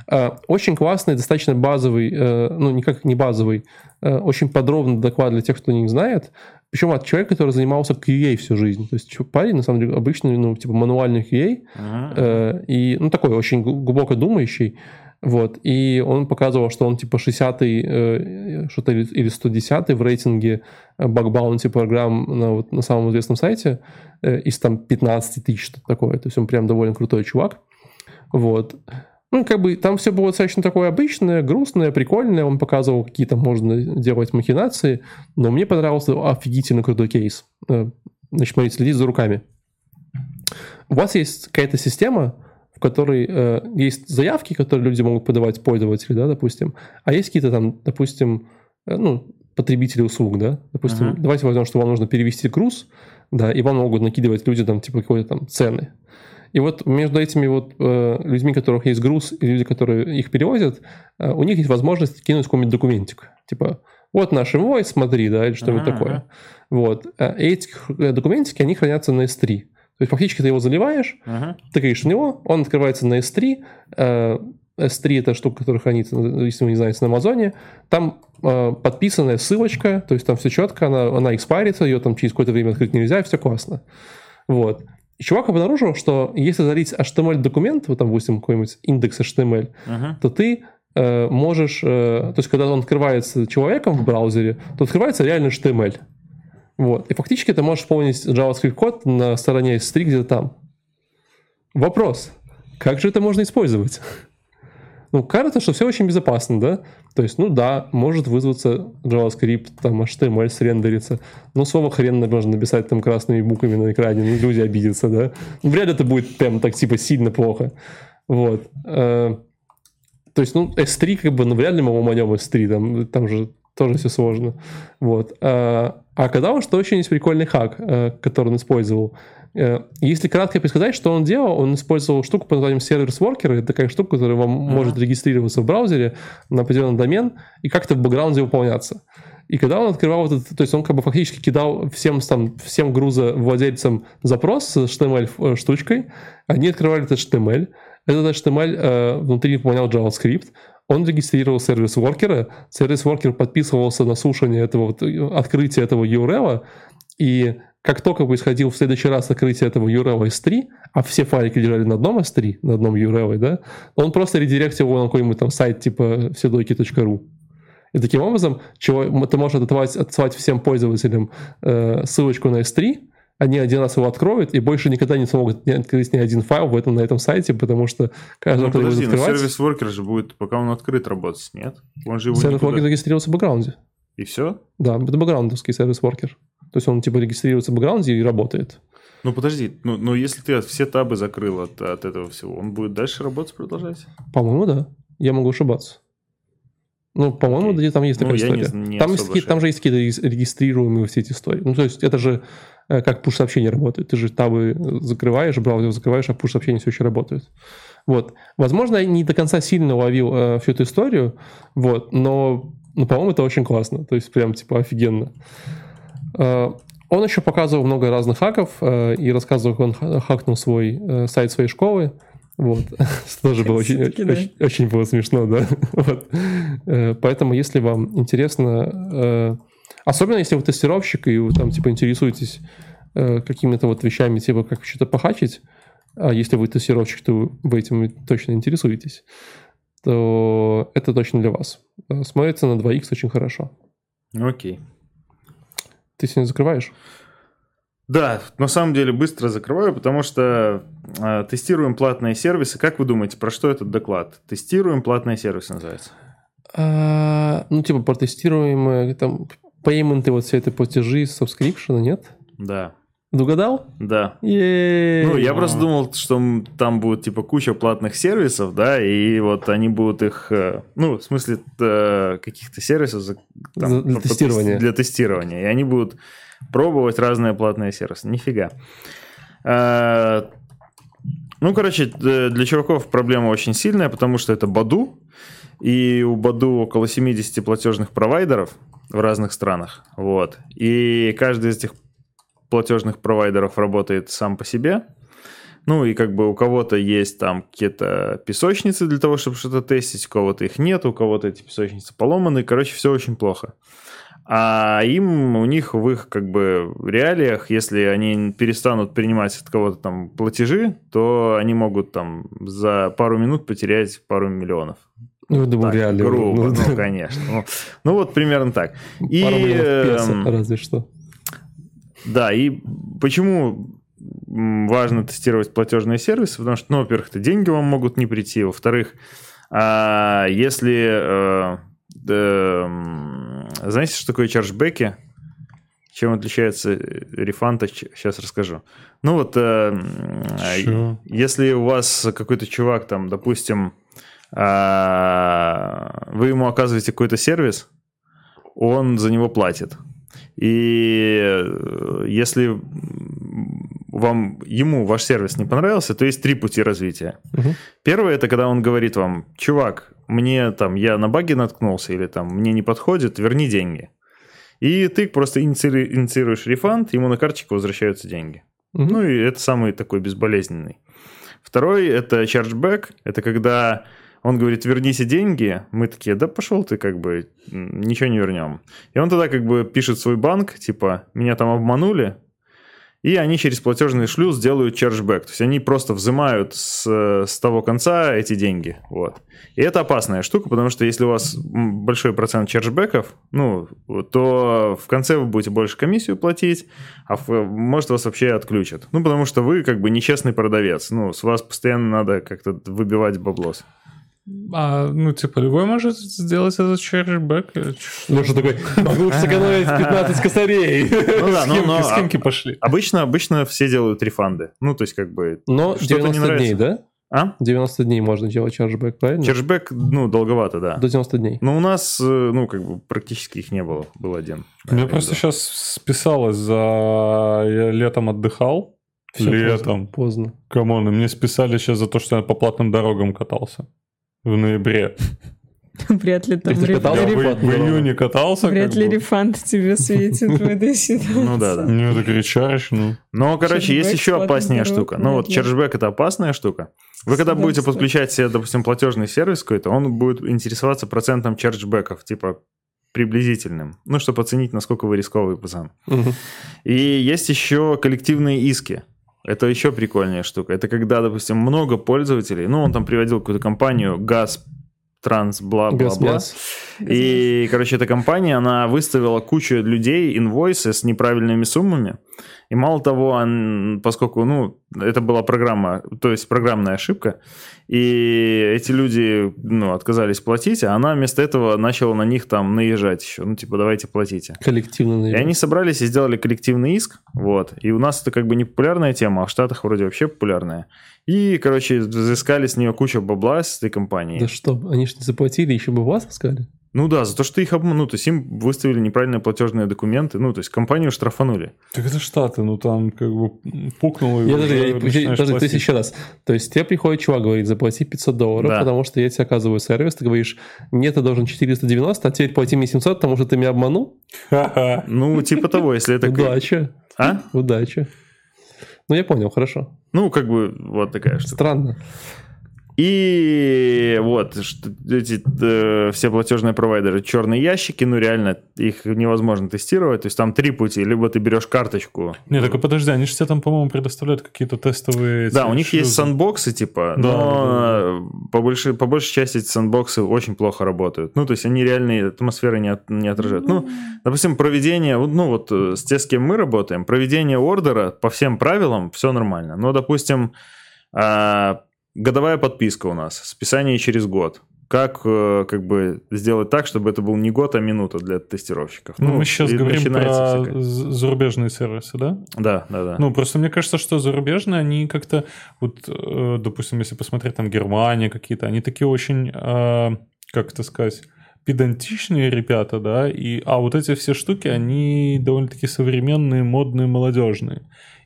Э, очень классный, достаточно базовый, э, ну никак не базовый, очень подробный доклад для тех, кто не знает. Причем от человека, который занимался QA всю жизнь. То есть парень, на самом деле, обычный, ну, типа мануальный QA, uh-huh. и, ну, такой очень глубоко думающий. Вот, и он показывал, что он типа 60-й, э, что-то или 110-й в рейтинге баг-баунти программ на, вот, на самом известном сайте э, из там 15 тысяч, что-то такое. То есть он прям довольно крутой чувак. Вот. Ну, как бы там все было достаточно такое обычное, грустное, прикольное. Он показывал, какие там можно делать махинации. Но мне понравился офигительно крутой кейс. Э, значит, смотрите, следить за руками. У вас есть какая-то система, в которой э, есть заявки, которые люди могут подавать пользователи, да, допустим, а есть какие-то там, допустим, э, ну, потребители услуг, да, допустим, uh-huh. давайте возьмем, что вам нужно перевести груз, да, и вам могут накидывать люди там, типа, какой-то там цены. И вот между этими вот э, людьми, у которых есть груз, и люди, которые их перевозят, э, у них есть возможность кинуть какой-нибудь документик. Типа, вот наш инвойс, смотри, да, или что-нибудь uh-huh. такое. Вот. Э, эти э, документики, они хранятся на S3. То есть фактически ты его заливаешь, uh-huh. тыкаешь в него, он открывается на S3. Э, S3 это штука, которая хранится, если вы не знаете, на Амазоне. Там э, подписанная ссылочка, то есть там все четко, она, она экспарится, ее там через какое-то время открыть нельзя, и все классно. Вот. И чувак обнаружил, что если залить HTML-документ, вот там, допустим, какой-нибудь индекс HTML, uh-huh. то ты э, можешь, э, то есть когда он открывается человеком в браузере, то открывается реально HTML. Вот. И фактически ты можешь исполнить JavaScript код на стороне S3 где-то там. Вопрос. Как же это можно использовать? Ну, кажется, что все очень безопасно, да? То есть, ну да, может вызваться JavaScript, там HTML срендерится. Но слово хрен можно написать там красными буквами на экране, ну люди обидятся, да? Ну, вряд ли это будет прям так типа сильно плохо. Вот. Э, то есть, ну, S3 как бы, ну, вряд ли мы уманем S3, там, там же тоже все сложно. Вот. А, а оказалось, что очень есть прикольный хак, э, который он использовал. Э, если кратко пересказать, что он делал, он использовал штуку под названием Worker. Это такая штука, которая вам uh-huh. может регистрироваться в браузере на определенный домен и как-то в бэкграунде выполняться. И когда он открывал этот, то есть он как бы фактически кидал всем, там, всем грузовладельцам запрос с HTML штучкой, они открывали этот HTML, этот HTML э, внутри выполнял JavaScript, он регистрировал сервис воркера, сервис воркер подписывался на слушание этого, вот, открытия этого URL, и как только происходил в следующий раз открытие этого URL S3, а все файлики лежали на одном S3, на одном URL, да, он просто редиректил его на какой-нибудь там сайт типа вседойки.ру. И таким образом чего, ты можешь отсылать всем пользователям э, ссылочку на S3, они один раз его откроют и больше никогда не смогут открыть ни один файл в этом, на этом сайте, потому что каждый, ну, кто подожди, будет открывать... сервис воркер же будет, пока он открыт, работать, нет? Он же его сервис воркер зарегистрировался в бэкграунде. И все? Да, это бэкграундовский сервис воркер. То есть он типа регистрируется в бэкграунде и работает. Ну подожди, ну, ну если ты все табы закрыл от, от этого всего, он будет дальше работать, продолжать? По-моему, да. Я могу ошибаться. Ну, по-моему, okay. там есть такая ну, история. Не, не там, есть, там же есть какие-то регистрируемые все эти истории. Ну, то есть это же как push-сообщения работают. Ты же табы закрываешь, браузер закрываешь, а push-сообщения все еще работают. Вот. Возможно, я не до конца сильно уловил э, всю эту историю, вот, но, ну, по-моему, это очень классно. То есть прям, типа, офигенно. Э, он еще показывал много разных хаков э, и рассказывал, как он хакнул свой э, сайт своей школы. Вот. Тоже было очень, очень, очень было смешно, да. вот. Э, поэтому, если вам интересно э, Особенно если вы тестировщик и вы там типа интересуетесь э, какими-то вот вещами, типа как что-то похачить, а если вы тестировщик, то вы этим точно интересуетесь, то это точно для вас. Э, смотрится на 2x очень хорошо. Окей. Ты сегодня закрываешь? Да, на самом деле быстро закрываю, потому что э, тестируем платные сервисы. Как вы думаете, про что этот доклад? Тестируем платные сервисы называется? А, ну, типа, протестируем там payment ы, вот все это платежи, subscription ы, нет? Да. Угадал? Да. Е-е-е. Ну, я просто думал, что там будет типа куча платных сервисов, да, и вот они будут их, э, ну, в смысле э, каких-то сервисов там, для тестирования. Для тестирования. И они будут пробовать разные платные сервисы. Нифига. А, ну, короче, для чуваков проблема очень сильная, потому что это Баду, и у Баду около 70 платежных провайдеров, в разных странах. Вот. И каждый из этих платежных провайдеров работает сам по себе. Ну и как бы у кого-то есть там какие-то песочницы для того, чтобы что-то тестить, у кого-то их нет, у кого-то эти песочницы поломаны. Короче, все очень плохо. А им, у них в их как бы реалиях, если они перестанут принимать от кого-то там платежи, то они могут там за пару минут потерять пару миллионов. Ну, думаю, реально. Грубо, ну, ну конечно. Ну, ну, вот примерно так. И, песо, эм, разве что. Да, и почему важно тестировать платежные сервисы, потому что, ну, во-первых, это деньги вам могут не прийти, во-вторых, а если... Э, э, знаете, что такое чарджбеки? Чем отличается рефанд, сейчас расскажу. Ну вот, э, если у вас какой-то чувак там, допустим, э, вы ему оказываете какой-то сервис, он за него платит. И э, если вам, ему ваш сервис не понравился, то есть три пути развития. Угу. Первое это когда он говорит вам, чувак, мне там, я на баги наткнулся или там мне не подходит, верни деньги. И ты просто инициируешь рефанд, ему на карточку возвращаются деньги. Угу. Ну и это самый такой безболезненный. Второй это chargeback, это когда он говорит, верните деньги. Мы такие, да пошел ты, как бы, ничего не вернем. И он тогда как бы пишет свой банк, типа, меня там обманули, и они через платежный шлюз делают чарджбэк. То есть они просто взимают с, с того конца эти деньги. Вот. И это опасная штука, потому что если у вас большой процент чарджбэков, ну, то в конце вы будете больше комиссию платить, а в, может вас вообще отключат. Ну, потому что вы как бы нечестный продавец. Ну, с вас постоянно надо как-то выбивать баблос. А, ну, типа, любой может сделать этот чарджбэк. Леша такой, могу сэкономить 15 косарей. Ну да, но, но схемки пошли. Обычно, обычно все делают refund ы. Ну, то есть, как бы... Но 90 дней, да? А? 90 дней можно делать chargeback, правильно? Chargeback, ну, долговато, да. До 90 дней. Но у нас, э, ну, как бы практически их не было. Был один. Мне просто да. сейчас списалось за... Я летом отдыхал. Все летом. Поздно. Come on, и мне списали сейчас за то, что я по платным дорогам катался в ноябре. Вряд ли там рефанд. Я в, в июне катался. Вряд ли рефанд тебе светит в этой ситуации. Ну да, да. Ну, так речаришь, ну. Но, короче, есть еще опаснее штука. Ну вот, чарджбэк это опасная штука. Вы когда будете подключать себе, допустим, платежный сервис какой-то, он будет интересоваться процентом чарджбеков, типа приблизительным, ну, чтобы оценить, насколько вы рисковый пацан. И есть еще коллективные иски. Это еще прикольная штука. Это когда, допустим, много пользователей, ну, он там приводил какую-то компанию, газ, транс, бла-бла-бла. И, короче, эта компания, она выставила кучу людей, инвойсы с неправильными суммами. И мало того, он, поскольку, ну, это была программа, то есть программная ошибка, и эти люди, ну, отказались платить, а она вместо этого начала на них там наезжать еще, ну, типа, давайте платите. Коллективно наезжать. И они собрались и сделали коллективный иск, вот, и у нас это как бы не популярная тема, а в Штатах вроде вообще популярная. И, короче, взыскали с нее кучу бабла с этой компании. Да что, они же не заплатили, еще бы вас искали? Ну да, за то, что их обманули, ну, то есть им выставили неправильные платежные документы, ну, то есть компанию штрафанули. Так это Штаты, ну там как бы пукнуло. Я даже, я, даже, даже то есть еще раз, то есть тебе приходит чувак, говорит, заплати 500 долларов, да. потому что я тебе оказываю сервис, ты говоришь, нет, ты должен 490, а теперь плати мне 700, потому что ты меня обманул? Ну, типа того, если это... Удача. А? Удача. Ну, я понял, хорошо. Ну, как бы вот такая штука. Странно. И вот эти э, все платежные провайдеры черные ящики, ну реально их невозможно тестировать. То есть там три пути: либо ты берешь карточку. Не, так подожди, они же тебе там, по-моему, предоставляют какие-то тестовые. Да, у них шлюзы. есть санбоксы, типа, да, но да, да. По, большей, по большей части эти санбоксы очень плохо работают. Ну, то есть они реальные атмосферы не, от, не отражают. Ну, допустим, проведение, ну вот э, с те, с кем мы работаем, проведение ордера по всем правилам все нормально. Но, допустим, а, годовая подписка у нас, списание через год. Как э, как бы сделать так, чтобы это был не год, а минута для тестировщиков? Ну, ну мы сейчас говорим про всякое. зарубежные сервисы, да? Да, да, да. Ну, просто мне кажется, что зарубежные, они как-то, вот, э, допустим, если посмотреть там Германия какие-то, они такие очень, э, как это сказать, педантичные ребята, да, и, а вот эти все штуки, они довольно-таки современные, модные, молодежные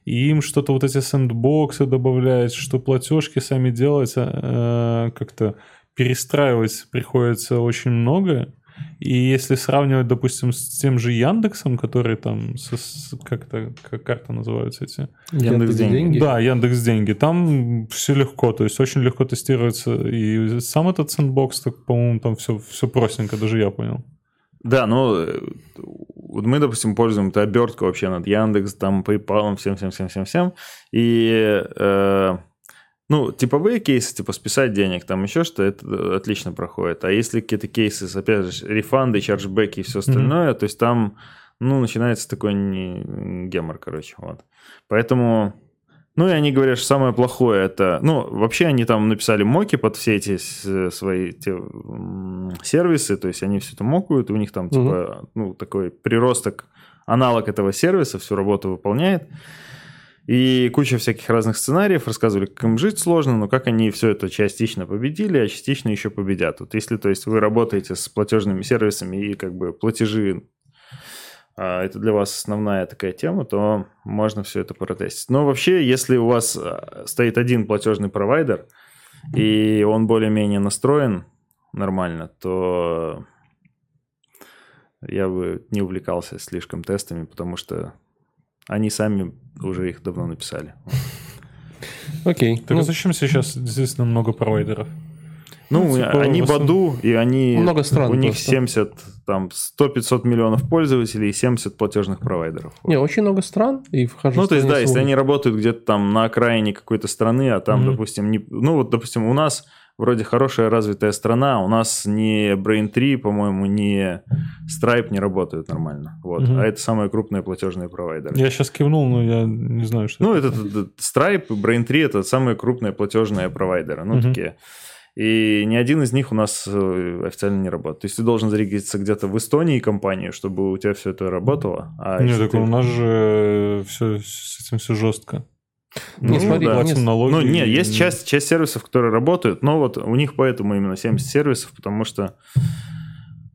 и им что-то вот эти сэндбоксы добавлять, что платежки сами делать, э, как-то перестраивать приходится очень много. И если сравнивать, допустим, с тем же Яндексом, который там, с, с, как это, как карта называются эти? Яндекс деньги. Да, Яндекс деньги. Там все легко, то есть очень легко тестируется. И сам этот сэндбокс, так, по-моему, там все, все простенько, даже я понял. Да, ну, э, вот мы, допустим, пользуем это обертку вообще над Яндекс, там, PayPal, всем-всем-всем-всем-всем. И, э, ну, типовые кейсы, типа списать денег, там еще что, это отлично проходит. А если какие-то кейсы, опять же, рефанды, чарджбеки и все остальное, mm-hmm. то есть там, ну, начинается такой не, гемор, короче, вот. Поэтому Ну и они говорят, что самое плохое это... Ну, вообще они там написали моки под все эти свои те, сервисы, то есть они все это мокают, у них там типа, угу. ну, такой приросток, аналог этого сервиса всю работу выполняет. И куча всяких разных сценариев, рассказывали, как им жить сложно, но как они все это частично победили, а частично еще победят. Вот если, то есть, вы работаете с платежными сервисами и как бы платежи а, это для вас основная такая тема, то можно все это протестить. Но вообще, если у вас а, стоит один платежный провайдер, и он более-менее настроен нормально, то я бы не увлекался слишком тестами, потому что они сами уже их давно написали. Окей. Так ну, а зачем сейчас здесь много провайдеров? Ну, ну типа, они Баду, и они... Много стран У них просто. 70, там, 100-500 миллионов пользователей и 70 платежных провайдеров. Не, очень много стран, и вхожу Ну, то есть, да, если они работают где-то там на окраине какой-то страны, а там, mm-hmm. допустим, не... ну, вот, допустим, у нас вроде хорошая развитая страна, у нас ни Brain3, по-моему, ни Stripe не работают нормально. Вот. Угу. А это самые крупные платежные провайдеры. Я сейчас кивнул, но я не знаю, что Ну, это, это Stripe и Brain3 это самые крупные платежные провайдеры. Ну, угу. такие и ни один из них у нас э, официально не работает. То есть ты должен зарегистрироваться где-то в Эстонии компанию, чтобы у тебя все это работало. А Нет, так ты... у нас же все с этим все жестко. Ну, не, смотри, да. не, налоги. Ну, нет, есть часть, часть сервисов, которые работают, но вот у них поэтому именно 70 сервисов, потому что...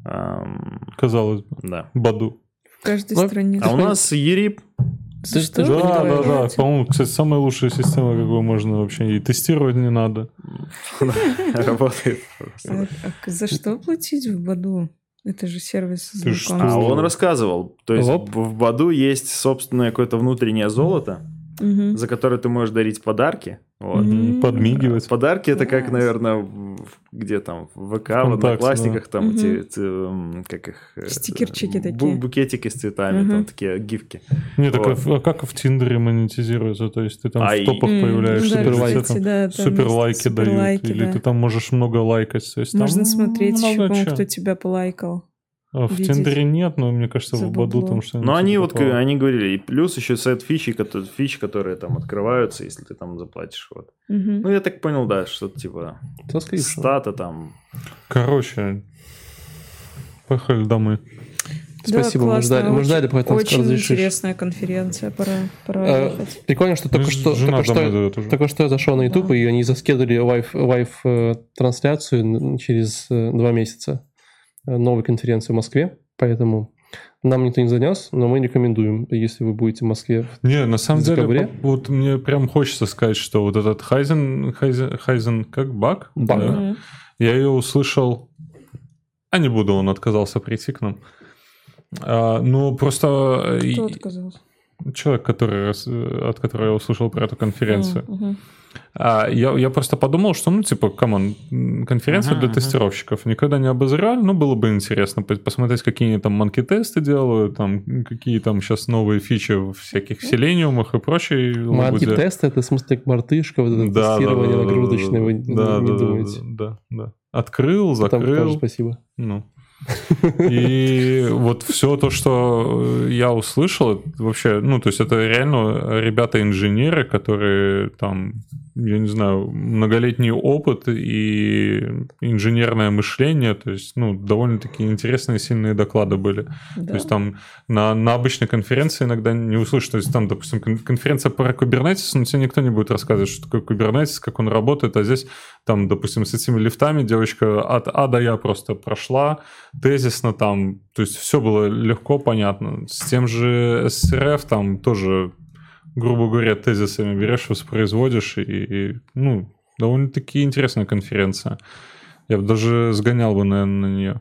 Эм, Казалось бы. Да. Баду. В каждой но, стране. А у нас ЕРИП ты, что? Ты да, да, да. По-моему, кстати, самая лучшая система, какую можно вообще и тестировать не надо. Работает. А, а за что платить в Баду? Это же сервис А он рассказывал. То есть в Баду есть собственное какое-то внутреннее золото, за которое ты можешь дарить подарки. Вот. Mm-hmm. Подмигивать. Подарки это как, наверное, где там, в ВК, в Одноклассниках, да. там mm-hmm. эти, эти, как их... Э, Стикерчики такие. Букетики с цветами, mm-hmm. там такие гифки. Не, так а, а как в Тиндере монетизируется? То есть ты там а в топах и... появляешься, mm, суперлайки, да, суперлайки супер дают, лайки, или да. ты там можешь много лайкать. То есть, Можно там смотреть еще, кто тебя полайкал. А в Тиндере нет, но мне кажется, в Баду там что-нибудь. Но они вот, они говорили, и плюс еще сайт фичи, фичи, которые там открываются, если ты там заплатишь. Вот. Угу. Ну, я так понял, да, что-то типа стата там. Короче, поехали домой. Спасибо, да, мы ждали, мы ждали, поэтому Очень разрешишь. интересная конференция, пора, пора а, ехать. Прикольно, что только что, только что, только что я зашел на YouTube, да. и они за schedule или live, э, трансляцию через э, два месяца. Э, новой конференции в Москве, поэтому нам никто не занес, но мы рекомендуем, если вы будете в Москве. Не, на самом деле, вот мне прям хочется сказать, что вот этот Heisen, Heisen, Heisenbug как баг? Баг. Да, я ее услышал, а не буду, он отказался прийти к нам. А, ну, просто... Кто отказался? Человек, который, от которого я услышал про эту конференцию. Uh-huh. А я, я просто подумал, что, ну, типа, come on, конференция ага, для тестировщиков никогда не обозревали, но было бы интересно посмотреть, какие они там monkey-тесты делают, там, какие там сейчас новые фичи в всяких Selenium ах и прочее. Monkey-тесты, это в смысле мартышка, вот это да, тестирование да, да, нагрузочное, вы да, не да, думаете? Да, да, Открыл, закрыл. Там тоже спасибо. Ну. И вот все то, что я услышал, вообще, ну, то есть это реально ребята-инженеры, которые там я не знаю, многолетний опыт и инженерное мышление, то есть, ну, довольно-таки интересные, сильные доклады были. Да. То есть там на, на обычной конференции иногда не услышишь, то есть там, допустим, конференция про Kubernetes, но тебе никто не будет рассказывать, что такое Kubernetes, как он работает, а здесь там, допустим, с этими лифтами девочка от А до Я просто прошла, тезисно там, то есть все было легко, понятно. С тем же SRF там тоже грубо говоря, тезисами берешь, воспроизводишь, и, и ну, довольно-таки интересная конференция. Я бы даже сгонял бы, наверное, на нее.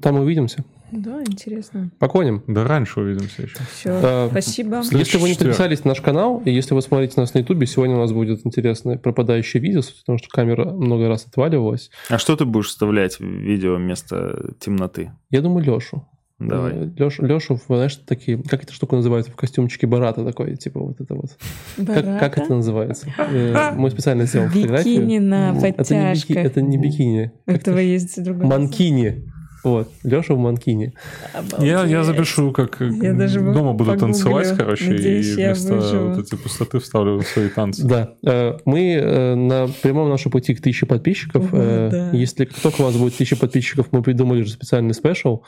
Там увидимся. Да, интересно. Поклоним. Да раньше увидимся еще. Все, а, спасибо. Если вы не подписались на наш канал, и если вы смотрите нас на ютубе, сегодня у нас будет интересное пропадающее видео, потому что камера много раз отваливалась. А что ты будешь вставлять в видео вместо темноты? Я думаю, Лешу. Давай. Э, Леш, Лешу, знаешь, такие, как эта штука называется, в костюмчике Барата такой, типа вот это вот. Как, как это называется? Э, мы специально сделал фотографию. Бикини на подтяжках. Это не, бикини. У этого есть другое. Манкини. Вот, Леша в Манкине. Я, я запишу, как я даже дома буду танцевать, короче, Надеюсь, и вместо вот этой пустоты вставлю свои танцы. Да, э, мы э, на прямом нашем пути к тысяче подписчиков. Ого, да. Если только у вас будет тысяча подписчиков, мы придумали же специальный special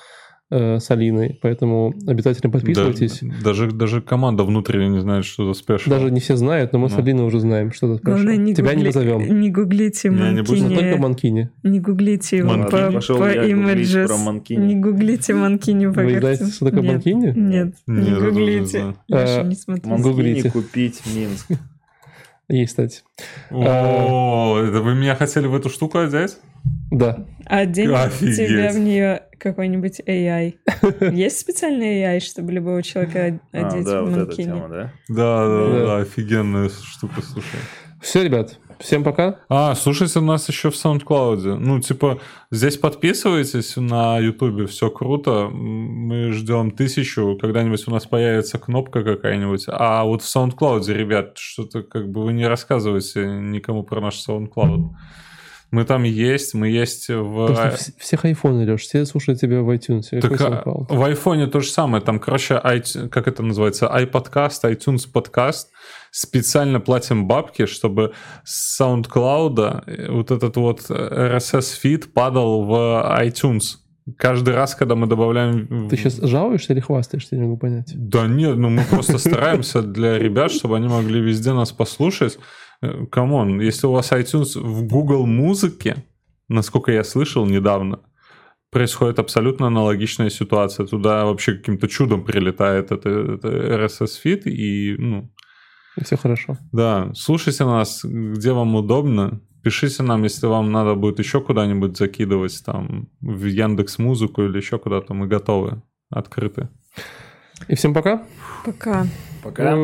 э, с Алиной, поэтому обязательно подписывайтесь. Да, даже, даже команда внутренняя не знает, что за special. Даже не все знают, но мы но. с Алиной уже знаем, что за special. Главное, не Тебя гугли... не назовем. Не гуглите Манкини. Не только Манкини. Не гуглите его Манкини. по, Пошел по images. Не гуглите Манкини по Вы знаете, что такое Нет. Манкини? Нет, не Нет, гуглите. Леша, не смотрите. Манкини купить Минск. Есть, кстати. О, это вы меня хотели в эту штуку одеть? Да. Одень тебя в нее какой-нибудь AI. Есть специальный AI, чтобы любого человека а, одеть а, да, в вот эта тема, да? Да, да, да, да, офигенная штука, слушай. Все, ребят, всем пока. А, слушайте нас еще в SoundCloud. Ну, типа, здесь подписывайтесь на YouTube, все круто. Мы ждем тысячу, когда-нибудь у нас появится кнопка какая-нибудь. А вот в SoundCloud, ребят, что-то как бы вы не рассказываете никому про наш SoundCloud. Мы там есть, мы есть в... Потому всех айфоны, Леш, все слушают тебя в iTunes. Так, а, в айфоне то же самое. Там, короче, как это называется? iPodcast, iTunes подкаст. Специально платим бабки, чтобы с SoundCloud э, вот этот вот RSS-фид падал в iTunes. Каждый раз, когда мы добавляем... Ты сейчас жалуешься или хвастаешься, я не могу понять. Да нет, ну мы просто стараемся для ребят, чтобы они могли везде нас послушать. Э, come on, если у вас iTunes в Google музыке, насколько я слышал недавно, происходит абсолютно аналогичная ситуация. Туда вообще каким-то чудом прилетает это, это RSS feed, и, ну... И все хорошо. Да, слушайте нас, где вам удобно. Пишите нам, если вам надо будет еще куда-нибудь закидывать, там, в Яндекс Музыку или еще куда-то. Мы готовы, открыты. И всем пока. Пока. Пока.